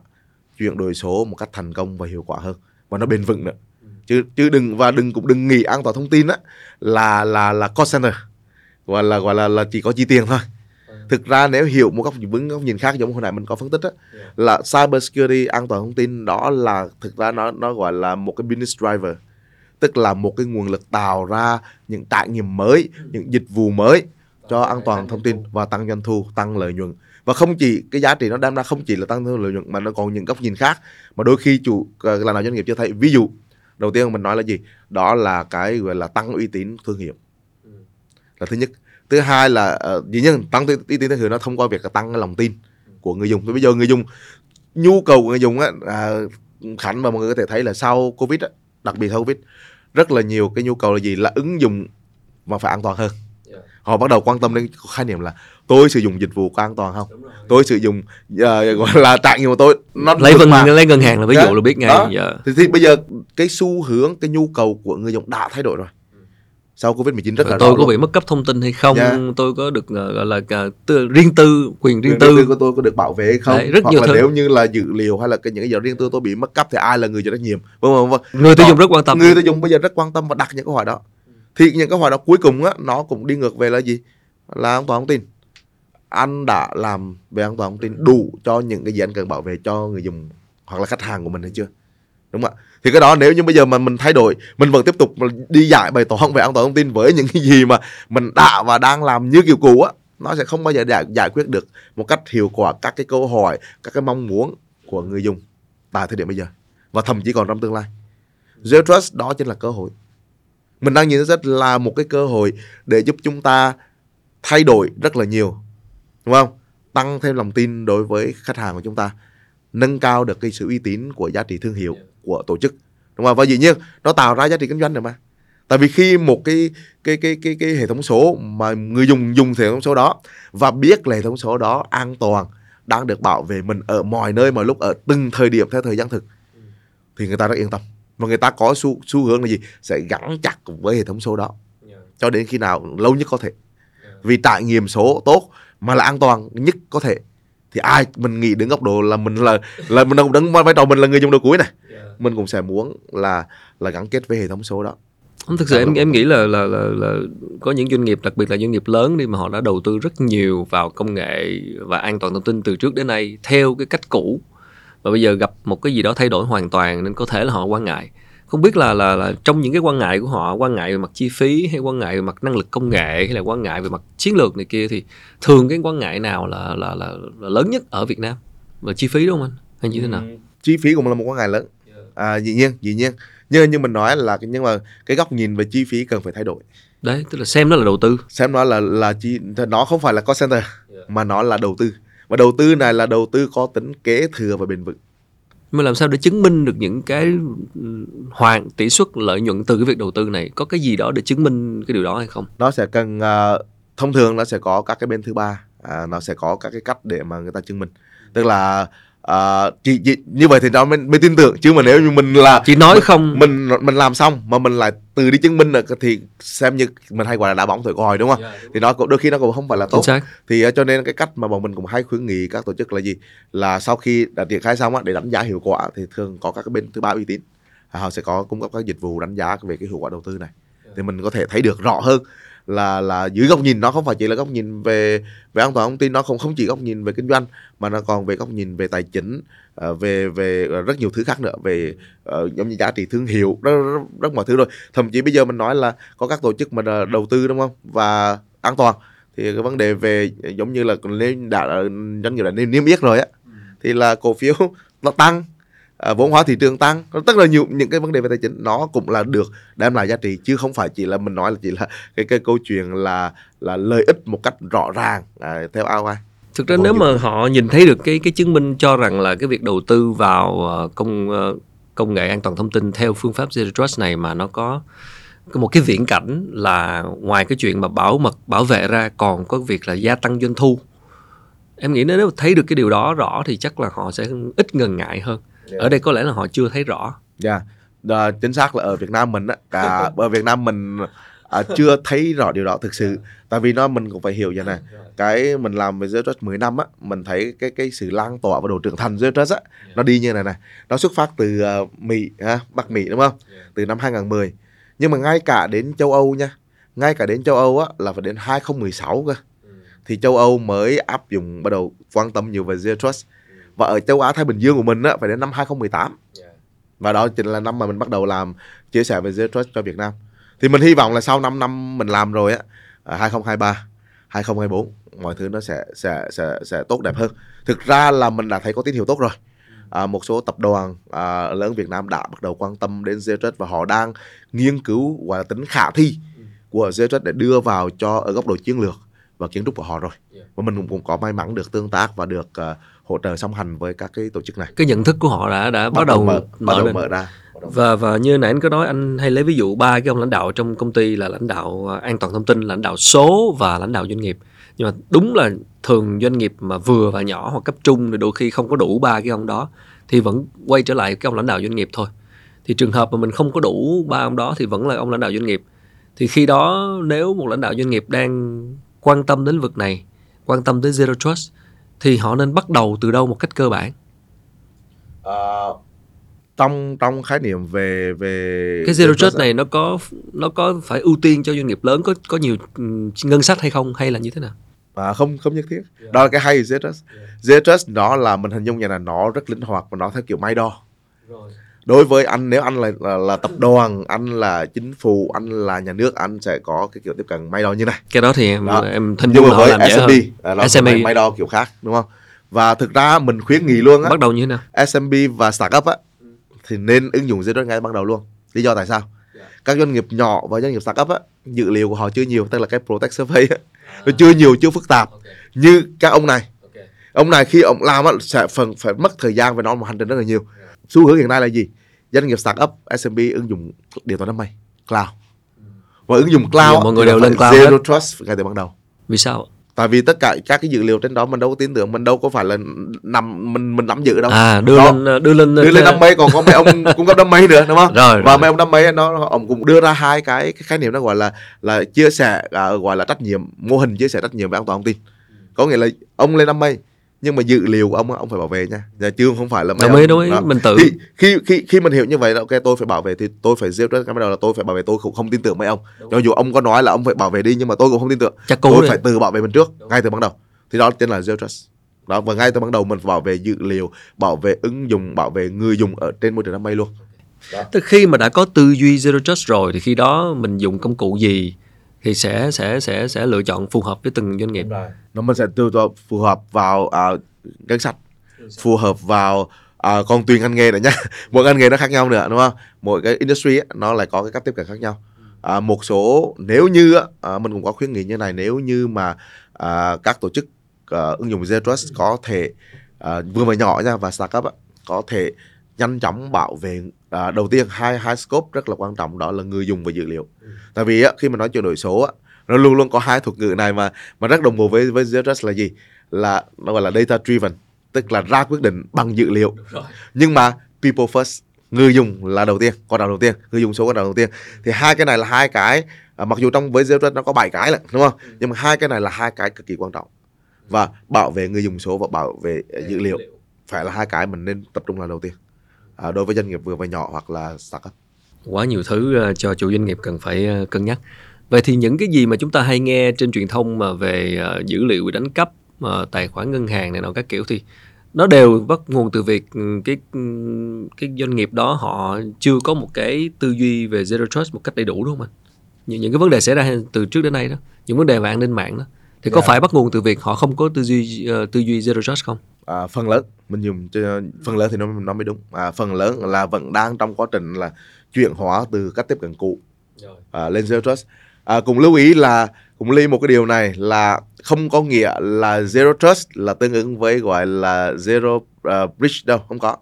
chuyển đổi số một cách thành công và hiệu quả hơn. Và nó bền vững nữa. Chứ chứ đừng và đừng cũng đừng nghĩ an toàn thông tin á là là là cost center gọi là gọi là là chỉ có chi tiền thôi. Thực ra nếu hiểu một góc vững góc nhìn khác giống hồi nãy mình có phân tích á là cyber security an toàn thông tin đó là thực ra nó nó gọi là một cái business driver. Tức là một cái nguồn lực tạo ra những trải nghiệm mới những dịch vụ mới cho an toàn thông tin và tăng doanh thu tăng lợi nhuận. Và không chỉ cái giá trị nó đem ra không chỉ là tăng thu lợi nhuận mà nó còn những góc nhìn khác mà đôi khi chủ ờ, là nào doanh nghiệp chưa thấy. Ví dụ đầu tiên mình nói là gì? Đó là cái gọi là tăng uy tín thương hiệu. Là thứ nhất. Thứ hai là uh, dĩ nhiên tăng uy tín thương hiệu nó thông qua việc là tăng lòng tin của người dùng. Bây giờ người dùng nhu cầu của người dùng á à, khánh và mọi người có thể thấy là sau covid á, đặc biệt sau covid rất là nhiều cái nhu cầu là gì? Là ứng dụng mà phải an toàn hơn họ bắt đầu quan tâm đến khái niệm là tôi sử dụng dịch vụ có an toàn không tôi sử dụng ờ, gọi là trải nghiệm của tôi nó lấy vân mà. lấy ngân hàng là ví dụ là biết ngay đó. Dạ. thì, thì bây giờ cái xu hướng cái nhu cầu của người dùng đã thay đổi rồi sau covid 19 rất là tôi có luôn. bị mất cấp thông tin hay không Dạ. tôi có được ờ, gọi là ờ, tư, riêng tư quyền riêng Quyền tư của tôi có được bảo vệ hay không Đấy, rất hoặc nhiều là thứ. nếu như là dữ liệu hay là cái những cái gì đó riêng tư tôi bị mất cắp thì ai là người chịu trách nhiệm vâng vâng vâng người tiêu dùng rất quan tâm người tiêu dùng bây giờ rất quan tâm và đặt những câu hỏi đó thì những cái hỏi đó cuối cùng á nó cũng đi ngược về là gì? Là an toàn thông tin. Anh đã làm về an toàn thông tin đủ cho những cái gì anh cần bảo vệ cho người dùng hoặc là khách hàng của mình hay chưa? Đúng không ạ? Thì cái đó nếu như bây giờ mà mình thay đổi mình vẫn tiếp tục mà đi giải bài toán về an toàn thông tin với những cái gì mà mình đã và đang làm như kiểu cũ á nó sẽ không bao giờ giải, giải quyết được một cách hiệu quả các cái câu hỏi các cái mong muốn của người dùng tại thời điểm bây giờ và thậm chí còn trong tương lai. Zero Trust đó chính là cơ hội mình đang nhìn rất là một cái cơ hội để giúp chúng ta thay đổi rất là nhiều đúng không? Tăng thêm lòng tin đối với khách hàng của chúng ta nâng cao được cái sự uy tín của giá trị thương hiệu của tổ chức đúng không? Và dĩ nhiên nó tạo ra giá trị kinh doanh rồi mà. Tại vì khi một cái cái cái cái cái hệ thống số mà người dùng dùng hệ thống số đó và biết là hệ thống số đó an toàn đang được bảo vệ mình ở mọi nơi mọi lúc ở từng thời điểm theo thời gian thực thì người ta rất yên tâm và người ta có xu xu hướng là gì? Sẽ gắn chặt với hệ thống số đó. Cho đến khi nào lâu nhất có thể. Vì trải nghiệm số tốt mà là an toàn nhất có thể. Thì ai mình nghĩ đến góc độ là mình là là mình đứng vai trò mình là người dùng đầu cuối này. Mình cũng sẽ muốn là là gắn kết với hệ thống số đó. Không thực sự em em nghĩ là, là là là có những doanh nghiệp đặc biệt là doanh nghiệp lớn đi mà họ đã đầu tư rất nhiều vào công nghệ và an toàn thông tin từ trước đến nay theo cái cách cũ và bây giờ gặp một cái gì đó thay đổi hoàn toàn nên có thể là họ quan ngại. Không biết là là là trong những cái quan ngại của họ quan ngại về mặt chi phí hay quan ngại về mặt năng lực công nghệ hay là quan ngại về mặt chiến lược này kia thì thường cái quan ngại nào là là là, là lớn nhất ở Việt Nam? Và chi phí đúng không anh? Hay như thế nào? Chi phí cũng là một quan ngại lớn. À, dĩ nhiên dĩ nhiên. Như như mình nói là nhưng mà cái góc nhìn về chi phí cần phải thay đổi. Đấy tức là xem nó là đầu tư. Xem nó là là chi nó không phải là cost center mà nó là đầu tư và đầu tư này là đầu tư có tính kế thừa và bền vững. Mà làm sao để chứng minh được những cái hoàn tỷ suất lợi nhuận từ cái việc đầu tư này? Có cái gì đó để chứng minh cái điều đó hay không? Nó sẽ cần uh, thông thường nó sẽ có các cái bên thứ ba. À, nó sẽ có các cái cách để mà người ta chứng minh. Tức là uh, chỉ, chỉ như vậy thì nó mới, mới tin tưởng. Chứ mà nếu như mình là chỉ nói mình, không. mình mình làm xong mà mình lại từ đi chứng minh được thì xem như mình hay gọi là đá bóng thổi còi đúng không? Yeah, đúng thì nó cũng đôi khi nó cũng không phải là tốt. thì uh, cho nên cái cách mà bọn mình cũng hay khuyến nghị các tổ chức là gì? Là sau khi đã triển khai xong á, để đánh giá hiệu quả thì thường có các cái bên thứ ba uy tín. Họ sẽ có cung cấp các dịch vụ đánh giá về cái hiệu quả đầu tư này. Thì mình có thể thấy được rõ hơn là là dưới góc nhìn nó không phải chỉ là góc nhìn về về an toàn thông tin nó không không chỉ góc nhìn về kinh doanh mà nó còn về góc nhìn về tài chính uh, về về rất nhiều thứ khác nữa về uh, giống như giá trị thương hiệu rất, rất, rất mọi thứ rồi. Thậm chí bây giờ mình nói là có các tổ chức mà đầu tư đúng không? Và an toàn thì cái vấn đề về giống như là nên đã doanh nghiệp là niêm niêm yết rồi á thì là cổ phiếu (laughs) nó tăng à, vốn hóa thị trường tăng. Tất là nhiều những cái vấn đề về tài chính nó cũng là được đem lại giá trị chứ không phải chỉ là mình nói là chỉ là (laughs) cái cái câu chuyện là là lợi ích một cách rõ ràng. À, theo ROI thực ra nếu mà họ nhìn thấy được cái cái chứng minh cho rằng là cái việc đầu tư vào ờ, công ờ, công nghệ an toàn thông tin theo phương pháp zero trust này mà nó có một cái viễn cảnh là ngoài cái chuyện mà bảo mật bảo vệ ra còn có việc là gia tăng doanh thu. Em nghĩ nếu thấy được cái điều đó rõ thì chắc là họ sẽ ít ngần ngại hơn yeah. ở đây có lẽ là họ chưa thấy rõ. Dạ. Yeah. chính xác là ở Việt Nam mình á cả (laughs) ở Việt Nam mình à, chưa thấy rõ điều đó thực sự. Tại vì nó mình cũng phải hiểu vậy này cái mình làm về Zero Trust 10 năm á mình thấy cái cái sự lan tỏa và độ trưởng thành Zero Trust á nó đi như này này nó xuất phát từ uh, Mỹ ha, Bắc Mỹ đúng không? Từ năm 2010 nhưng mà ngay cả đến châu Âu nha ngay cả đến châu Âu á là phải đến 2016 cơ. Thì châu Âu mới áp dụng bắt đầu quan tâm nhiều về Zero Trust và ở châu Á Thái Bình Dương của mình á phải đến năm 2018 yeah. và đó chính là năm mà mình bắt đầu làm chia sẻ về Zero Trust cho Việt Nam. Thì mình hy vọng là sau 5 năm mình làm rồi á 2023 2024 mọi thứ nó sẽ sẽ sẽ sẽ tốt đẹp hơn. Thực ra là mình đã thấy có tín hiệu tốt rồi. À, một số tập đoàn à, lớn Việt Nam đã bắt đầu quan tâm đến Zero Trust và họ đang nghiên cứu là tính khả thi của Zero Trust để đưa vào cho ở góc độ chiến lược và kiến trúc của họ rồi. Và mình cũng, cũng có may mắn được tương tác và được uh, hỗ trợ song hành với các cái tổ chức này. Cái nhận thức của họ đã đã bắt, bắt đầu mở, mở, đầu mở ra và và như nãy anh có nói anh hay lấy ví dụ ba cái ông lãnh đạo trong công ty là lãnh đạo à, an toàn thông tin lãnh đạo số và lãnh đạo doanh nghiệp. Nhưng mà đúng là thường doanh nghiệp mà vừa và nhỏ hoặc cấp trung thì đôi khi không có đủ ba cái ông đó thì vẫn quay trở lại cái ông lãnh đạo doanh nghiệp thôi. Thì trường hợp mà mình không có đủ ba ông đó thì vẫn là ông lãnh đạo doanh nghiệp. Thì khi đó nếu một lãnh đạo doanh nghiệp đang quan tâm đến vực này quan tâm tới zero trust thì họ nên bắt đầu từ đâu một cách cơ bản? À, trong trong khái niệm về về cái zero trust này nó có nó có phải ưu tiên cho doanh nghiệp lớn có có nhiều ngân sách hay không hay là như thế nào? À, không không nhất thiết. Yeah. đó là cái hay zero trust. Yeah. zero trust nó là mình hình dung như là nó rất linh hoạt và nó theo kiểu may đo. Rồi đối với anh nếu anh là, là là tập đoàn anh là chính phủ anh là nhà nước anh sẽ có cái kiểu tiếp cận may đo như này. Cái đó thì em đó. em hình dung với làm SMB là nó SMB may đo kiểu khác đúng không? Và thực ra mình khuyến nghị luôn á bắt đầu như thế nào? SMB và startup á thì nên ứng dụng zero ngay ban đầu luôn. Lý do tại sao? Các doanh nghiệp nhỏ và doanh nghiệp startup á dữ liệu của họ chưa nhiều tức là cái protect survey á nó chưa nhiều chưa phức tạp như các ông này. Ông này khi ông làm á sẽ phần phải mất thời gian và nó một hành trình rất là nhiều. Xu hướng hiện nay là gì doanh nghiệp startup SMB ứng dụng điện toán đám mây cloud và ứng dụng cloud Giờ mọi người đều lên cloud zero hết. trust ngay từ ban đầu vì sao tại vì tất cả các cái dữ liệu trên đó mình đâu có tin tưởng mình đâu có phải là nằm mình mình nắm giữ đâu à đưa Đó. lên đưa lên đưa lên đám mây còn có mấy ông (laughs) cung cấp đám mây nữa đúng không rồi, và rồi. mấy ông đám mây nó ông cũng đưa ra hai cái, cái khái niệm nó gọi là là chia sẻ à, gọi là trách nhiệm mô hình chia sẻ trách nhiệm về an toàn thông tin có nghĩa là ông lên đám mây nhưng mà dữ liệu của ông ông phải bảo vệ nha. Dạ, chứ không phải là mấy đồng ý đó. mình tự thì khi khi khi mình hiểu như vậy là ok tôi phải bảo vệ thì tôi phải zero trust cái bắt đầu là tôi phải bảo vệ tôi cũng không tin tưởng mấy ông. Cho dù ông có nói là ông phải bảo vệ đi nhưng mà tôi cũng không tin tưởng. Chắc tôi đi. phải tự bảo vệ mình trước ngay từ ban đầu. Thì đó tên là zero trust đó và ngay từ ban đầu mình phải bảo vệ dữ liệu bảo vệ ứng dụng bảo vệ người dùng ở trên môi trường đám mây luôn. Tức khi mà đã có tư duy zero trust rồi thì khi đó mình dùng công cụ gì thì sẽ sẽ sẽ sẽ lựa chọn phù hợp với từng doanh nghiệp. Nó mình sẽ từ cho phù hợp vào à, ngân sách phù hợp vào à, còn tùy ngành nghề nữa nhá (laughs) mỗi ngành nghề nó khác nhau nữa đúng không? Mỗi cái industry ấy, nó lại có cái cách tiếp cận khác nhau. À, một số nếu như à, mình cũng có khuyến nghị như này nếu như mà à, các tổ chức à, ứng dụng Zero Trust có thể à, vừa và nhỏ nha và startup á, có thể nhanh chóng bảo vệ à, đầu tiên hai hai scope rất là quan trọng đó là người dùng và dữ liệu. Tại vì á, khi mà nói chuyển đổi số á, nó luôn luôn có hai thuật ngữ này mà mà rất đồng bộ với với Zero Trust là gì? Là nó gọi là data driven tức là ra quyết định bằng dữ liệu. Nhưng mà people first người dùng là đầu tiên quan trọng đầu tiên người dùng số quan trọng đầu tiên. Thì hai cái này là hai cái à, mặc dù trong với Zero Trust nó có bảy cái lận đúng không? Nhưng mà hai cái này là hai cái cực kỳ quan trọng. Và bảo vệ người dùng số và bảo vệ ờ, dữ liệu. Phải là hai cái mình nên tập trung là đầu tiên à, đối với doanh nghiệp vừa và nhỏ hoặc là startup? Quá nhiều thứ ờ, cho chủ doanh nghiệp cần phải ờ, cân nhắc. Vậy thì những cái gì mà chúng ta hay nghe trên truyền thông mà về ờ, dữ liệu bị đánh cắp tài khoản ngân hàng này nọ các kiểu thì nó đều bắt nguồn từ việc ừ, cái ừ, cái doanh nghiệp đó họ chưa có một cái tư duy về zero trust một cách đầy đủ đúng không anh? Những, những cái vấn đề xảy ra từ trước đến nay đó những vấn đề về an ninh mạng đó thì có Dạ. phải bắt nguồn từ việc họ không có tư duy tư duy zero trust không à, phần lớn mình dùng cho phần lớn thì nó nó mới đúng. À, phần lớn là vẫn đang trong quá trình là chuyển hóa từ cách tiếp cận cũ à, lên zero trust. À, cùng lưu ý là cùng lưu ý một cái điều này là không có nghĩa là zero trust là tương ứng với gọi là zero uh, bridge đâu không có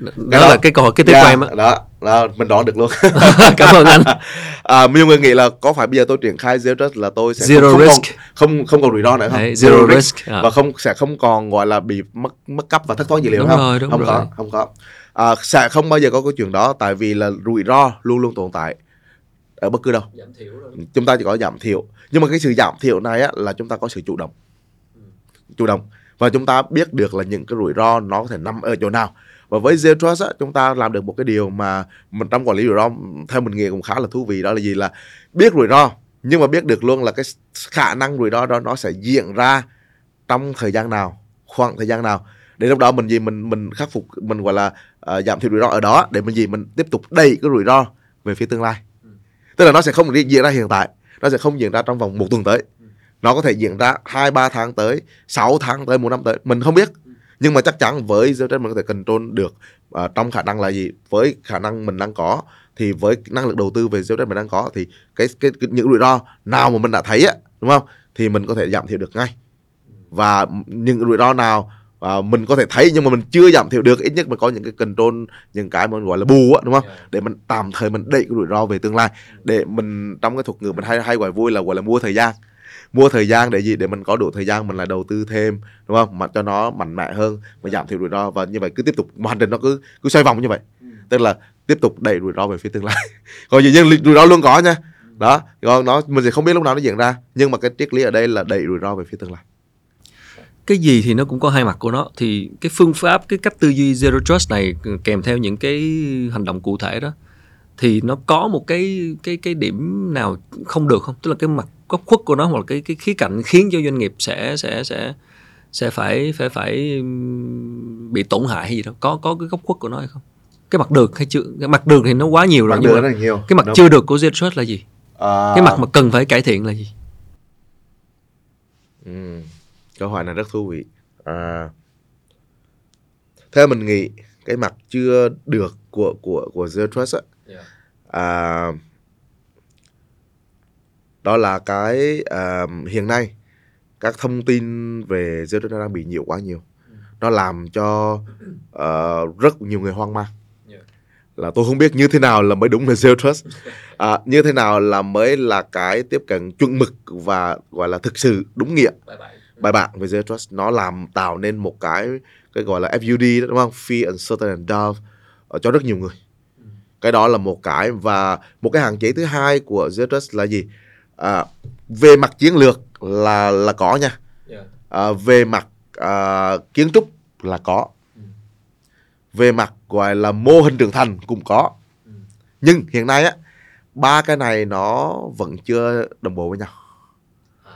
đó đó- là cái câu hỏi kế tiếp Dạ, của em á. đó, đó mình đoán được luôn. (laughs) Cảm ơn anh. (laughs) À, nhiều người nghĩ là có phải bây giờ tôi triển khai zero trust là tôi sẽ Zero không, không risk. còn, không không còn rủi ro nữa không Đấy, zero risk. À. và không sẽ không còn gọi là bị mất mất cắp và thất thoát dữ liệu Đúng không? rồi, đúng không rồi. có không có. À, sẽ không bao giờ có cái chuyện đó tại vì là rủi ro luôn luôn tồn tại ở bất cứ đâu. Chúng ta chỉ có giảm thiểu. Nhưng mà cái sự giảm thiểu này á, là chúng ta có sự chủ động. Chủ động. Và chúng ta biết được là những cái rủi ro nó có thể nằm ở chỗ nào và với Zero Trust á, chúng ta làm được một cái điều mà mình trong quản lý rủi ro theo mình nghĩ cũng khá là thú vị đó là gì? Là biết rủi ro nhưng mà biết được luôn là cái khả năng rủi ro đó nó sẽ diễn ra trong thời gian nào khoảng thời gian nào. Để lúc đó mình gì? Mình mình khắc phục mình gọi là ờ, giảm thiểu rủi ro ở đó để mình gì? Mình tiếp tục đẩy cái rủi ro về phía tương lai. Tức là nó sẽ không diễn ra hiện tại nó sẽ không diễn ra trong vòng một tuần tới. Nó có thể diễn ra hai ba tháng tới 6 tháng tới một năm tới mình không biết nhưng mà chắc chắn với Zero Trust mình có thể control được à, trong khả năng là gì? Với khả năng mình đang có thì với năng lực đầu tư về Zero Trust mình đang có thì cái, cái, cái những rủi ro nào mà mình đã thấy á đúng không? Thì mình có thể giảm thiểu được ngay. Và những rủi ro nào à, mình có thể thấy nhưng mà mình chưa giảm thiểu được ít nhất mình có những cái control những cái mình gọi là bù á đúng không? Để mình tạm thời mình đẩy cái rủi ro về tương lai. Để mình trong cái thuật ngữ mình hay hay gọi vui là gọi là mua thời gian mua thời gian để gì? Để mình có đủ thời gian mình lại đầu tư thêm đúng không? Mà cho nó mạnh mẽ hơn và giảm thiểu rủi ro. Và như vậy cứ tiếp tục mà hành trình nó cứ cứ xoay vòng như vậy. Tức là tiếp tục đẩy rủi ro về phía tương lai. (laughs) Còn dĩ nhiên rủi ro luôn có nha. Đó còn nó mình sẽ không biết lúc nào nó diễn ra nhưng mà cái triết lý ở đây là đẩy rủi ro về phía tương lai. Cái gì thì nó cũng có hai mặt của nó. Thì cái phương pháp cái cách tư duy zero trust này kèm theo những cái hành động cụ thể đó thì nó có một cái cái cái điểm nào không được không? Tức là cái mặt góc khuất của nó hoặc là cái cái khía cạnh khiến cho doanh nghiệp sẽ sẽ sẽ sẽ phải phải phải bị tổn hại hay gì đó. Có có cái góc khuất của nó hay không? Cái mặt được hay chưa? Cái mặt được thì nó quá nhiều rồi Mặt nhưng mà nhiều. cái mặt Đúng. chưa được của trust là gì? À, cái mặt mà cần phải cải thiện là gì? Ừ. Câu hỏi này rất thú vị. À, theo mình nghĩ cái mặt chưa được của của của Zero Trust á, à, đó là cái à, hiện nay các thông tin về zero trust nó đang bị nhiều quá nhiều. Nó làm cho uh, rất nhiều người hoang mang. Là tôi không biết như thế nào là mới đúng là zero trust. (laughs) À, như thế nào là mới là cái tiếp cận chuẩn mực và gọi là thực sự đúng nghĩa. Bài bản về zero trust. Nó làm tạo nên một cái cái gọi là FUD đó, đúng không? Fear uncertain and doubt cho rất nhiều người. Cái đó là một cái. Và một cái hạn chế thứ hai của zero trust là gì à, về mặt chiến lược là là có nha. Yeah. à, về mặt à, kiến trúc là có. Ừ. về mặt gọi là mô hình trưởng thành cũng có. Ừ. nhưng hiện nay á ba cái này nó vẫn chưa đồng bộ với nhau. À,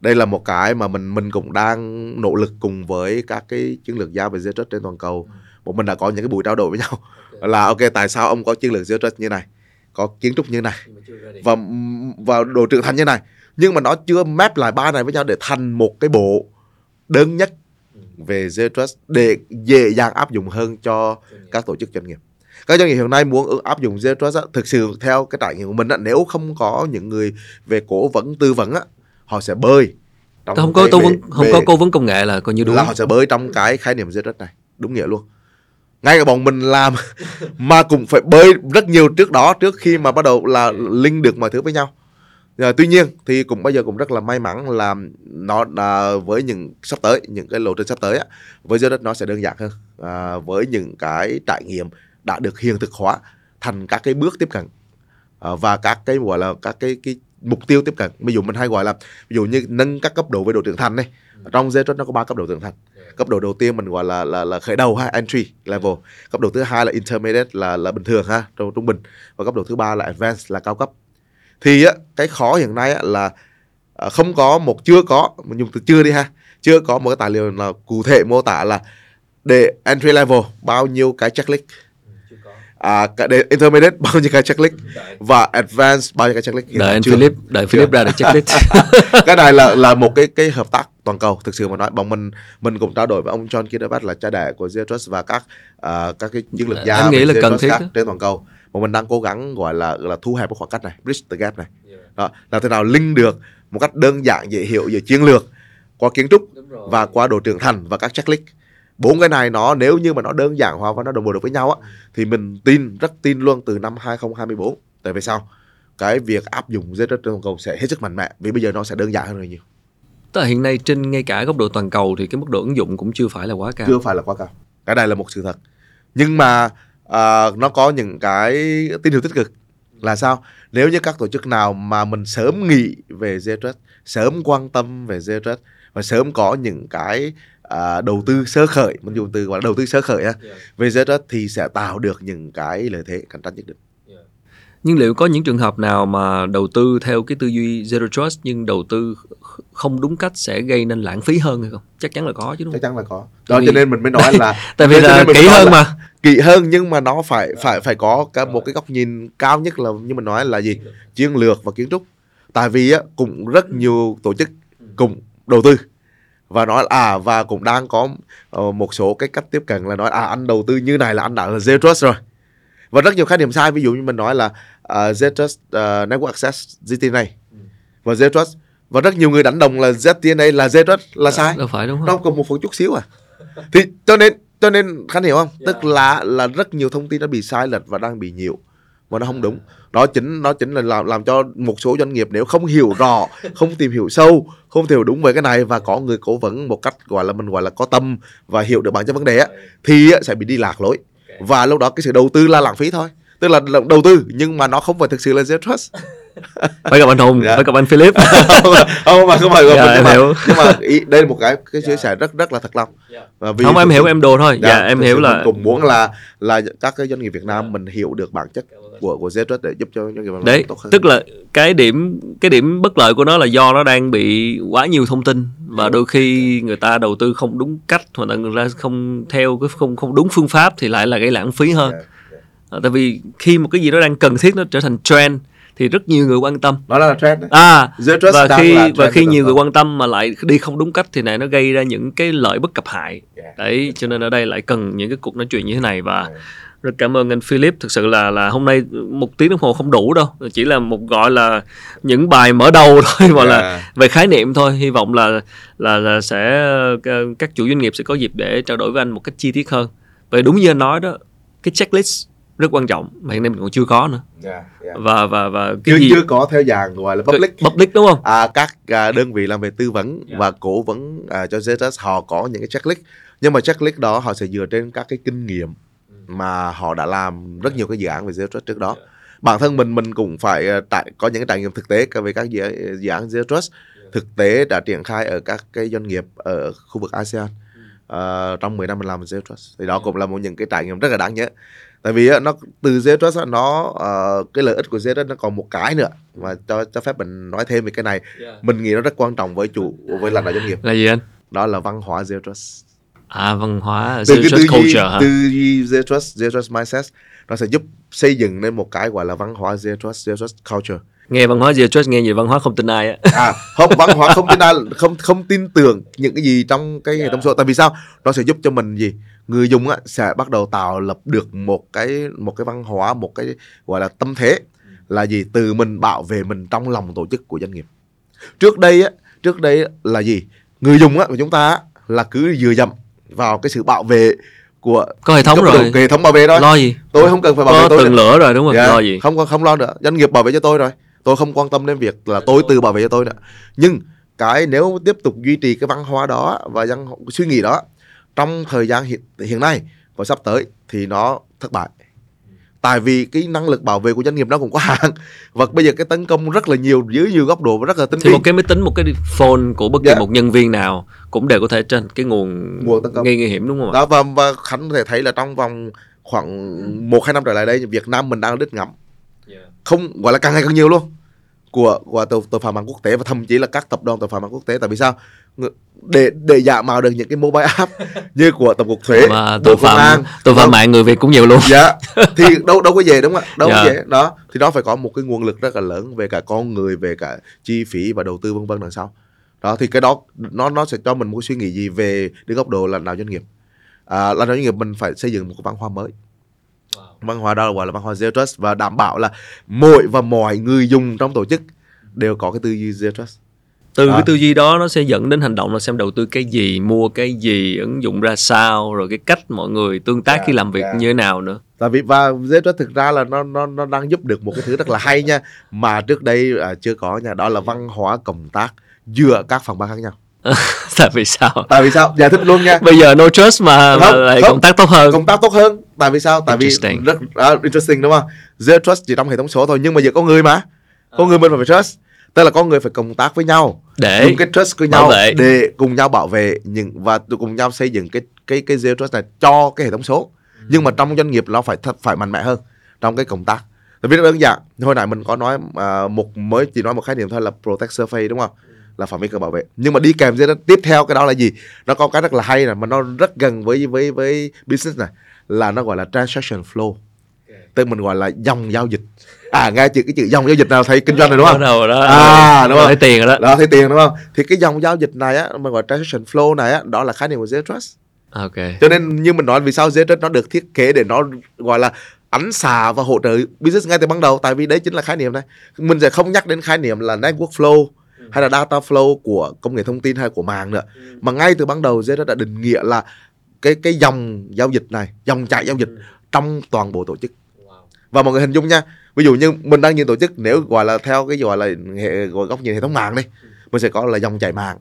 đây là một cái mà mình mình cũng đang nỗ lực cùng với các cái chiến lược gia về zero trust trên toàn cầu. Ừ. bọn mình đã có những cái buổi trao đổi với nhau. Là ok tại sao ông có chiến lược zero trust như này có kiến trúc như này và và đồ trưởng thành như này. Nhưng mà nó chưa map lại ba này với nhau để thành một cái bộ đơn nhất Ừ. về zero trust để dễ dàng áp dụng hơn cho các tổ chức doanh nghiệp. Các doanh nghiệp hiện nay muốn áp dụng zero trust á, thực sự theo cái trải nghiệm của mình á, nếu không có những người về cố vấn tư vấn á, họ sẽ bơi trong không có tư vấn không về- có cố vấn công nghệ là coi như đúng là họ sẽ bơi trong cái khái niệm zero trust này. Đúng nghĩa luôn ngay cả bọn mình làm (laughs) mà cũng phải bơi rất nhiều trước đó trước khi mà bắt đầu là link được mọi thứ với nhau. À, tuy nhiên thì cũng bây giờ cũng rất là may mắn là nó à, với những sắp tới những cái lộ trình sắp tới á, với giới đất nó sẽ đơn giản hơn. À, với những cái trải nghiệm đã được hiện thực hóa thành các cái bước tiếp cận à, và các cái gọi là các cái cái mục tiêu tiếp cận. Ví dụ mình hay gọi là ví dụ như nâng các cấp độ về độ trưởng thành này. Trong zero nó có ba cấp độ trưởng thành cấp độ đầu tiên mình gọi là là là khởi đầu ha entry level. Cấp độ thứ hai là intermediate là là bình thường ha trung trung bình. Và cấp độ thứ ba là advanced là cao cấp. Thì á, cái khó hiện nay á, là à, không có một chưa có mình dùng từ chưa đi ha chưa có một cái tài liệu nào cụ thể mô tả là để entry level bao nhiêu cái checklist à, cái để intermediate (laughs) bao nhiêu cái checklist? Và advanced bao nhiêu cái checklist? Đợi anh chưa. Philip đợi Philip ra được checklist. (laughs) Cái này là là một cái cái hợp tác toàn cầu thực sự mà nói. Bọn mình mình cũng trao đổi với ông John Kirdabat là cha đẻ của Zero Trust và các à, các cái chiến lược gia Em nghĩ về là cần thiết trên toàn cầu. Bọn mình đang cố gắng gọi là là thu hẹp cái khoảng cách này bridge the gap này. Đó là thế nào link được một cách đơn giản dễ hiểu giữa chiến lược qua kiến trúc và qua độ trưởng thành và các checklist bốn cái này nó nếu như mà nó đơn giản hóa và nó đồng bộ được với nhau á thì mình tin rất tin luôn từ năm 2024 tại vì sao? Cái việc áp dụng Trust trên toàn cầu sẽ hết sức mạnh mẽ vì bây giờ nó sẽ đơn giản hơn rất nhiều. Tức là hiện nay trên ngay cả góc độ toàn cầu thì cái mức độ ứng dụng cũng chưa phải là quá cao. chưa phải là quá cao. Cái này là một sự thật. Nhưng mà à, nó có những cái tín hiệu tích cực là sao? Nếu như các tổ chức nào mà mình sớm nghĩ về Zero Trust sớm quan tâm về Zero Trust và sớm có những cái à, đầu tư sơ khởi mình dùng từ gọi là đầu tư sơ khởi á Yeah. về Zero Trust thì sẽ tạo được những cái lợi thế cạnh tranh nhất định. Nhưng liệu có những trường hợp nào mà đầu tư theo cái tư duy Zero Trust nhưng đầu tư kh- không đúng cách sẽ gây nên lãng phí hơn hay không? Chắc chắn là có chứ đúng chắc không? chắn là có. Đó vì- cho nên mình mới nói là (laughs) Tại vì là kỹ hơn là- mà. kỹ hơn nhưng mà nó phải phải phải có cái một cái góc nhìn cao nhất là như mình nói là gì? Chiến lược và kiến trúc. Tại vì á cũng rất nhiều tổ chức cùng đầu tư và nói à và cũng đang có ờ, một số cái cách tiếp cận là nói à anh đầu tư như này là anh đã là zero trust rồi. Và rất nhiều khái niệm sai ví dụ như mình nói là uh, zero trust uh, network access ZTNA và zero trust và rất nhiều người đánh đồng là ZTNA là zero trust là sai. Đâu phải đúng không? nó còn một phần chút xíu à. Thì cho nên cho nên khán hiểu không? Tức là là rất nhiều thông tin nó bị sai lệch và đang bị nhiều và nó không đúng đó chính nó chính là làm làm cho một số doanh nghiệp nếu không hiểu rõ không tìm hiểu sâu không hiểu đúng về cái này và có người cố vấn một cách gọi là mình gọi là có tâm và hiểu được bản chất vấn đề á thì sẽ bị đi lạc lối và lúc đó cái sự đầu tư là lãng phí thôi tức là đầu tư nhưng mà nó không phải thực sự là zero trust (laughs) Phải gặp anh Hùng, Dạ. phải gặp anh Philip. (laughs) không mà không phải Dạ, nhưng em mà, hiểu. nhưng mà ý, đây là một cái cái chia sẻ rất rất là thật lòng Và vì không em hiểu em đồ thôi. Dạ, em thực hiểu là mình cũng muốn là là các cái doanh nghiệp Việt Nam mình hiểu được bản chất của của Ztrust để giúp cho doanh nghiệp Việt Nam đấy tốt hơn. tức là cái điểm cái điểm bất lợi của nó là do nó đang bị quá nhiều thông tin và đôi khi người ta đầu tư không đúng cách hoặc là người ta không theo cái không không đúng phương pháp thì lại là gây lãng phí hơn Dạ, dạ. À, tại vì khi một cái gì đó đang cần thiết nó trở thành trend thì rất nhiều người quan tâm Nó là trend đấy. à và khi và khi nhiều người quan tâm mà lại đi không đúng cách thì này nó gây ra những cái lợi bất cập hại Yeah. đấy cho nên ở đây lại cần những cái cuộc nói chuyện như thế này và rất cảm ơn anh Philip thực sự là là hôm nay một tiếng đồng hồ không đủ đâu chỉ là một gọi là những bài mở đầu (laughs) thôi mà yeah. là Yeah. về khái niệm thôi hy vọng là là, là sẽ ờ, các chủ doanh nghiệp sẽ có dịp để trao đổi với anh một cách chi tiết hơn vậy đúng như anh nói đó cái checklist rất quan trọng mà hiện nay mình còn chưa có nữa Yeah, yeah. và và và cái chưa gì chưa có theo dạng gọi là public public đúng không à, các à, đơn vị làm về tư vấn Dạ. và cố vấn à, cho ZS họ có những cái checklist nhưng mà checklist đó họ sẽ dựa trên các cái kinh nghiệm mà họ đã làm rất nhiều cái dự án về ZS trước đó. Bản thân mình mình cũng phải à, trải có những cái trải nghiệm thực tế về các dự, dự án ZS thực tế đã triển khai ở các cái doanh nghiệp ở khu vực ASEAN Ờ, trong 10 năm mình làm Zero Trust. Thì đó cũng là một những cái trải nghiệm rất là đáng nhớ. Tại vì nó từ Zero Trust nó ờ, cái lợi ích của Zero Trust nó còn một cái nữa mà cho cho phép mình nói thêm về cái này. Mình nghĩ nó rất quan trọng với chủ với lãnh đạo doanh nghiệp. Là gì anh? Đó là văn hóa Zero Trust à văn hóa từ cái tư duy hả? tư duy Zero Trust Zero Trust mindset nó sẽ giúp xây dựng nên một cái gọi là văn hóa Zero Trust Zero Trust culture. Nghe văn hóa zero trust nghe gì văn hóa không tin ai á. À không văn hóa không tin ai (laughs) không không tin tưởng những cái gì trong cái hệ thống số tại vì sao? Nó sẽ giúp cho mình gì? Người dùng á, sẽ bắt đầu tạo lập được một cái một cái văn hóa một cái gọi là tâm thế là gì? Từ mình bảo vệ mình trong lòng tổ chức của doanh nghiệp. Trước đây á trước đây là gì? Người dùng á của chúng ta á, là cứ dựa dẫm vào cái sự bảo vệ của có hệ thống rồi. hệ thống bảo vệ thôi. Lo gì? Tôi không cần phải bảo vệ có tôi từng lửa rồi đúng không? Dạ, lo gì? Không không lo nữa. Doanh nghiệp bảo vệ cho tôi rồi. Tôi không quan tâm đến việc là tôi tự bảo vệ cho tôi nữa. Nhưng cái nếu tiếp tục duy trì cái văn hóa đó và văn suy nghĩ đó trong thời gian hiện hiện nay và sắp tới thì nó thất bại tại vì cái năng lực bảo vệ của doanh nghiệp nó cũng có hạn. (laughs) Và bây giờ cái tấn công rất là nhiều dưới nhiều góc độ và rất là tinh thì vi. một cái máy tính một cái phone của bất kỳ Dạ. một nhân viên nào cũng đều có thể trên cái nguồn Nguồn tấn công. gây nguy hiểm đúng không ạ? Đó và, và khánh có thể thấy là trong vòng khoảng một hai năm trở lại đây Việt Nam mình đang đứt ngắm không gọi là càng ngày càng nhiều luôn của của tội, tội phạm mạng quốc tế và thậm chí là các tập đoàn tội phạm mạng quốc tế. Tại vì sao? Để để giả mạo được những cái mobile app (laughs) như của tổng cục thuế và Bộ tội Công an, phạm tội phạm mạng người việt cũng nhiều luôn. Dạ. (laughs) Thì đâu đâu có dễ đúng không đâu có Dạ. dễ. Đó. Thì nó phải có một cái nguồn lực rất là lớn về cả con người về cả chi phí và đầu tư vân vân đằng sau. Đó thì cái đó nó nó sẽ cho mình một suy nghĩ gì về cái góc độ lãnh đạo doanh nghiệp? À, đạo doanh nghiệp mình phải xây dựng một cái văn hóa mới văn hóa đó gọi là văn hóa zero trust và đảm bảo là mỗi và mọi người dùng trong tổ chức đều có cái tư duy zero trust từ Đó. cái tư duy đó nó sẽ dẫn đến hành động là xem đầu tư cái gì mua cái gì ứng dụng ra sao rồi cái cách mọi người tương tác Dạ, khi làm việc dạ. như thế nào nữa tại vì và zero trust thực ra là nó nó nó đang giúp được một cái thứ rất là hay nha mà trước đây à, chưa có nha đó là văn hóa cộng tác giữa các phòng ban khác nhau (laughs) tại vì sao? Tại vì sao? Giải thích luôn nha. Bây giờ no trust mà, mà lại không. công tác tốt hơn. Công tác tốt hơn. Tại vì sao? Tại vì rất à, interesting đúng không? Zero trust chỉ trong hệ thống số thôi nhưng mà giờ có người mà. Có người mình phải trust. Tức là có người phải cộng tác với nhau. Để dùng cái trust với nhau vệ. để cùng nhau bảo vệ những và cùng nhau xây dựng cái cái cái zero trust này cho cái hệ thống số. Nhưng mà trong doanh nghiệp nó phải thật phải mạnh mẽ hơn trong cái công tác. Tại vì nó đơn giản hồi nãy mình có nói à, một mới chỉ nói một khái niệm thôi là protect surface đúng không là phạm vi cần bảo vệ. Nhưng mà đi kèm với đó tiếp theo cái đó là gì? Nó có cái rất là hay này mà nó rất gần với với với business này là nó gọi là transaction flow. Tức mình gọi là dòng giao dịch. À nghe chữ cái chữ dòng giao dịch nào thấy kinh doanh rồi đúng không? Đầu đó. À, đúng không? lấy tiền rồi đó. Đó thấy tiền đúng không? Thì cái dòng giao dịch này á mình gọi transaction flow này á đó là khái niệm của zero trust. Ok. Cho nên như mình nói vì sao zero trust nó được thiết kế để nó gọi là ánh xạ và hỗ trợ business ngay từ ban đầu? Tại vì đấy chính là khái niệm này. Mình sẽ không nhắc đến khái niệm là network flow hay là data flow của công nghệ thông tin hay của mạng nữa. Mà ngay từ ban đầu zero đã định nghĩa là cái cái dòng giao dịch này dòng chảy giao dịch trong toàn bộ tổ chức. Và mọi người hình dung nha ví dụ như mình đang nhìn tổ chức nếu gọi là theo cái gọi là hệ gọi góc nhìn hệ thống mạng đi mình sẽ có là dòng chảy mạng.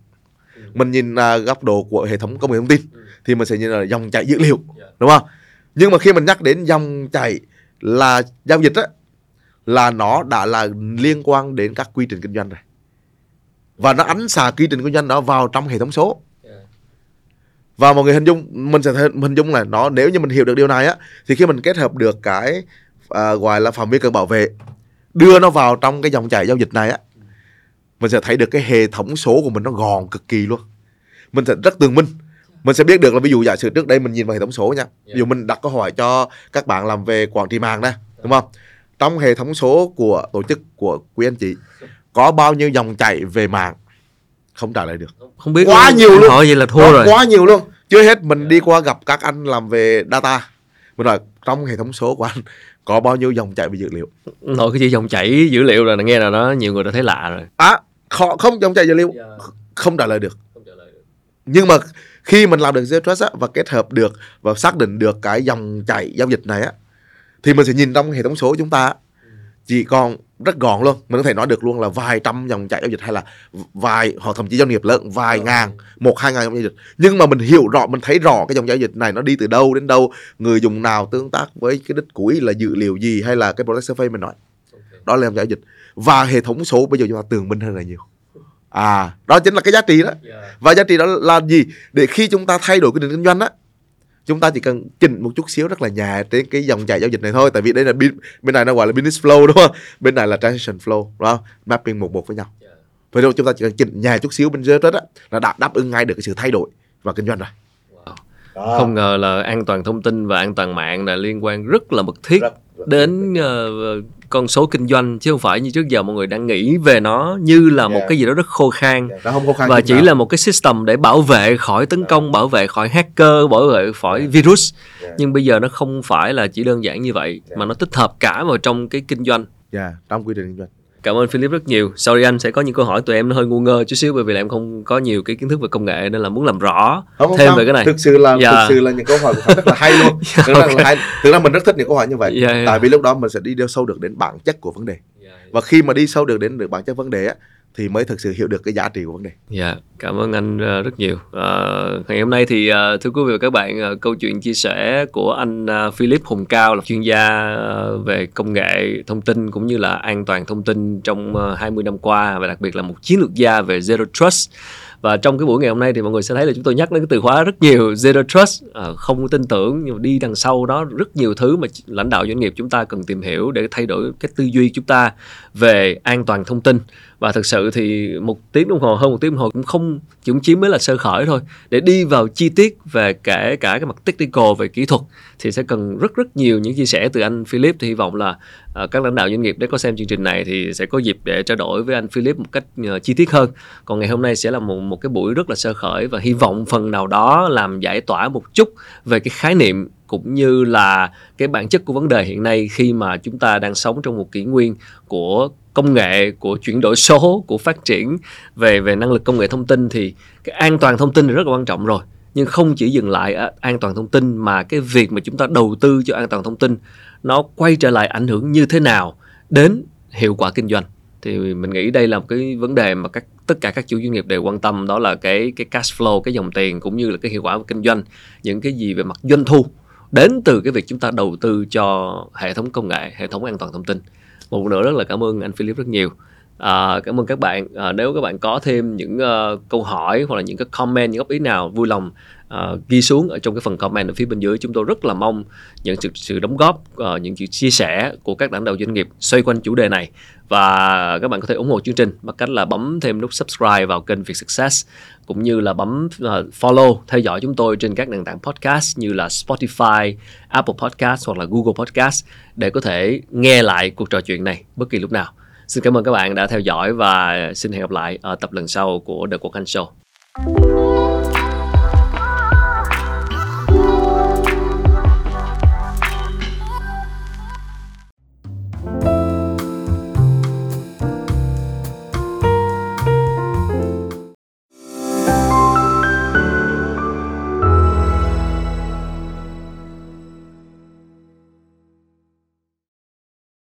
Mình nhìn à, góc độ của hệ thống công nghệ thông tin thì mình sẽ nhìn là dòng chảy dữ liệu đúng không? Nhưng mà khi mình nhắc đến dòng chảy là giao dịch á là nó đã là liên quan đến các quy trình kinh doanh rồi và nó ánh xạ quy trình kinh doanh đó vào trong hệ thống số. Và mọi người hình dung mình sẽ hình dung là nó nếu như mình hiểu được điều này á thì khi mình kết hợp được cái à, gọi là phạm vi cần bảo vệ đưa nó vào trong cái dòng chảy giao dịch này á mình sẽ thấy được cái hệ thống số của mình nó gòn cực kỳ luôn. Mình sẽ rất tường minh. Mình sẽ biết được là ví dụ giả sử trước đây mình nhìn vào hệ thống số nha. Ví dụ mình đặt câu hỏi cho các bạn làm về quản trị mạng đây đúng không? Trong hệ thống số của tổ chức của quý anh chị có bao nhiêu dòng chảy về mạng? Không trả lời được. Không biết Quá luôn. nhiều luôn. hỏi vậy là thua Đó, rồi. quá nhiều luôn. Chưa hết mình đi qua gặp các anh làm về data. Mình hỏi trong hệ thống số của anh có bao nhiêu dòng chảy về dữ liệu? Nội cái chỉ dòng chảy dữ liệu là nghe là nó nhiều người đã thấy lạ rồi. À khó, không dòng chảy dữ liệu. Không trả lời được. Nhưng mà khi mình làm được zero trust á, và kết hợp được và xác định được cái dòng chảy giao dịch này á thì mình sẽ nhìn trong hệ thống số của chúng ta chỉ còn rất gọn luôn mình có thể nói được luôn là vài trăm dòng chảy giao dịch hay là vài hoặc thậm chí doanh nghiệp lớn vài ngàn một hai ngàn dòng giao dịch. Nhưng mà mình hiểu rõ mình thấy rõ cái dòng giao dịch này nó đi từ đâu đến đâu người dùng nào tương tác với cái đích cuối là dữ liệu gì hay là cái product survey mình nói. Đó là dòng giao dịch. Và hệ thống số bây giờ chúng ta tường minh hơn là nhiều. À đó chính là cái giá trị đó. Và giá trị đó là gì? Để khi chúng ta thay đổi cái định kinh doanh á chúng ta chỉ cần chỉnh một chút xíu rất là nhẹ trên cái dòng chảy giao dịch này thôi tại vì đây là bên, bên này nó gọi là business flow đúng không? Bên này là transaction flow đúng không? Mapping một một với nhau. Vậy đâu chúng ta chỉ cần chỉnh nhẹ chút xíu bên dưới đó là đã đáp ứng ngay được cái sự thay đổi và kinh doanh rồi. Wow. không ngờ là an toàn thông tin và an toàn mạng là liên quan rất là mật thiết. Rất đến uh, con số kinh doanh chứ không phải như trước giờ mọi người đang nghĩ về nó như là một yeah. cái gì đó rất khô khan yeah. không khô khan và chỉ nào. là một cái system để bảo vệ khỏi tấn công yeah. bảo vệ khỏi hacker bảo vệ khỏi yeah. virus yeah. nhưng bây giờ nó không phải là chỉ đơn giản như vậy yeah. mà nó tích hợp cả vào trong cái kinh doanh yeah, trong quy trình kinh doanh Cảm ơn Philip rất nhiều. Sorry anh sẽ có những câu hỏi tụi em nó hơi ngu ngơ chút xíu bởi vì là em không có nhiều cái kiến thức về công nghệ nên là muốn làm rõ không, thêm không. về cái này. Thực sự là yeah. thực sự là những câu hỏi của rất là hay luôn. (laughs) yeah, thực, okay. là hay. thực ra mình rất thích những câu hỏi như vậy. Yeah, yeah. Tại vì lúc đó mình sẽ đi sâu được đến bản chất của vấn đề. Yeah, yeah. Và khi mà đi sâu được đến được bản chất vấn đề á thì mới thực sự hiểu được cái giá trị của vấn đề. Dạ, yeah, cảm ơn anh ờ, rất nhiều. À, ngày hôm nay thì ờ, thưa quý vị và các bạn, câu chuyện chia sẻ của anh Philip Hùng Cao là chuyên gia về công nghệ thông tin cũng như là an toàn thông tin trong 20 năm qua và đặc biệt là một chiến lược gia về Zero Trust và trong cái buổi ngày hôm nay thì mọi người sẽ thấy là chúng tôi nhắc đến cái từ khóa rất nhiều zero trust à, không tin tưởng nhưng mà đi đằng sau đó rất nhiều thứ mà lãnh đạo doanh nghiệp chúng ta cần tìm hiểu để thay đổi cái tư duy chúng ta về an toàn thông tin và thực sự thì một tiếng đồng hồ hơn một tiếng đồng hồ cũng không cũng chỉ mới là sơ khởi thôi. Để đi vào chi tiết về cả cả cái mặt technical về kỹ thuật thì sẽ cần rất rất nhiều những chia sẻ từ anh Philip. Thì hy vọng là uh, các lãnh đạo doanh nghiệp để có xem chương trình này thì sẽ có dịp để trao đổi với anh Philip một cách uh, chi tiết hơn. Còn ngày hôm nay sẽ là một một cái buổi rất là sơ khởi và hy vọng phần nào đó làm giải tỏa một chút về cái khái niệm cũng như là cái bản chất của vấn đề hiện nay khi mà chúng ta đang sống trong một kỷ nguyên của công nghệ của chuyển đổi số, của phát triển về về năng lực công nghệ thông tin thì cái an toàn thông tin là rất là quan trọng rồi. Nhưng không chỉ dừng lại ở an toàn thông tin mà cái việc mà chúng ta đầu tư cho an toàn thông tin nó quay trở lại ảnh hưởng như thế nào đến hiệu quả kinh doanh. Thì mình nghĩ đây là một cái vấn đề mà các, tất cả các chủ doanh nghiệp đều quan tâm, đó là cái cái cash flow, cái dòng tiền cũng như là cái hiệu quả của kinh doanh. Những cái gì về mặt doanh thu đến từ cái việc chúng ta đầu tư cho hệ thống công nghệ, hệ thống an toàn thông tin một nữa rất là cảm ơn anh Philip rất nhiều. À, cảm ơn các bạn. À, nếu các bạn có thêm những uh, câu hỏi hoặc là những cái comment, những góp ý nào vui lòng uh, ghi xuống ở trong cái phần comment ở phía bên dưới. Chúng tôi rất là mong nhận sự, sự đóng góp, uh, những sự chia sẻ của các lãnh đạo doanh nghiệp xoay quanh chủ đề này. Và các bạn có thể ủng hộ chương trình bằng cách là bấm thêm nút subscribe vào kênh Việt Success cũng như là bấm uh, follow theo dõi chúng tôi trên các nền tảng podcast như là Spotify, Apple Podcast hoặc là Google Podcast để có thể nghe lại cuộc trò chuyện này bất kỳ lúc nào. Xin cảm ơn các bạn đã theo dõi và xin hẹn gặp lại ở tập lần sau của The Quốc Anh Show.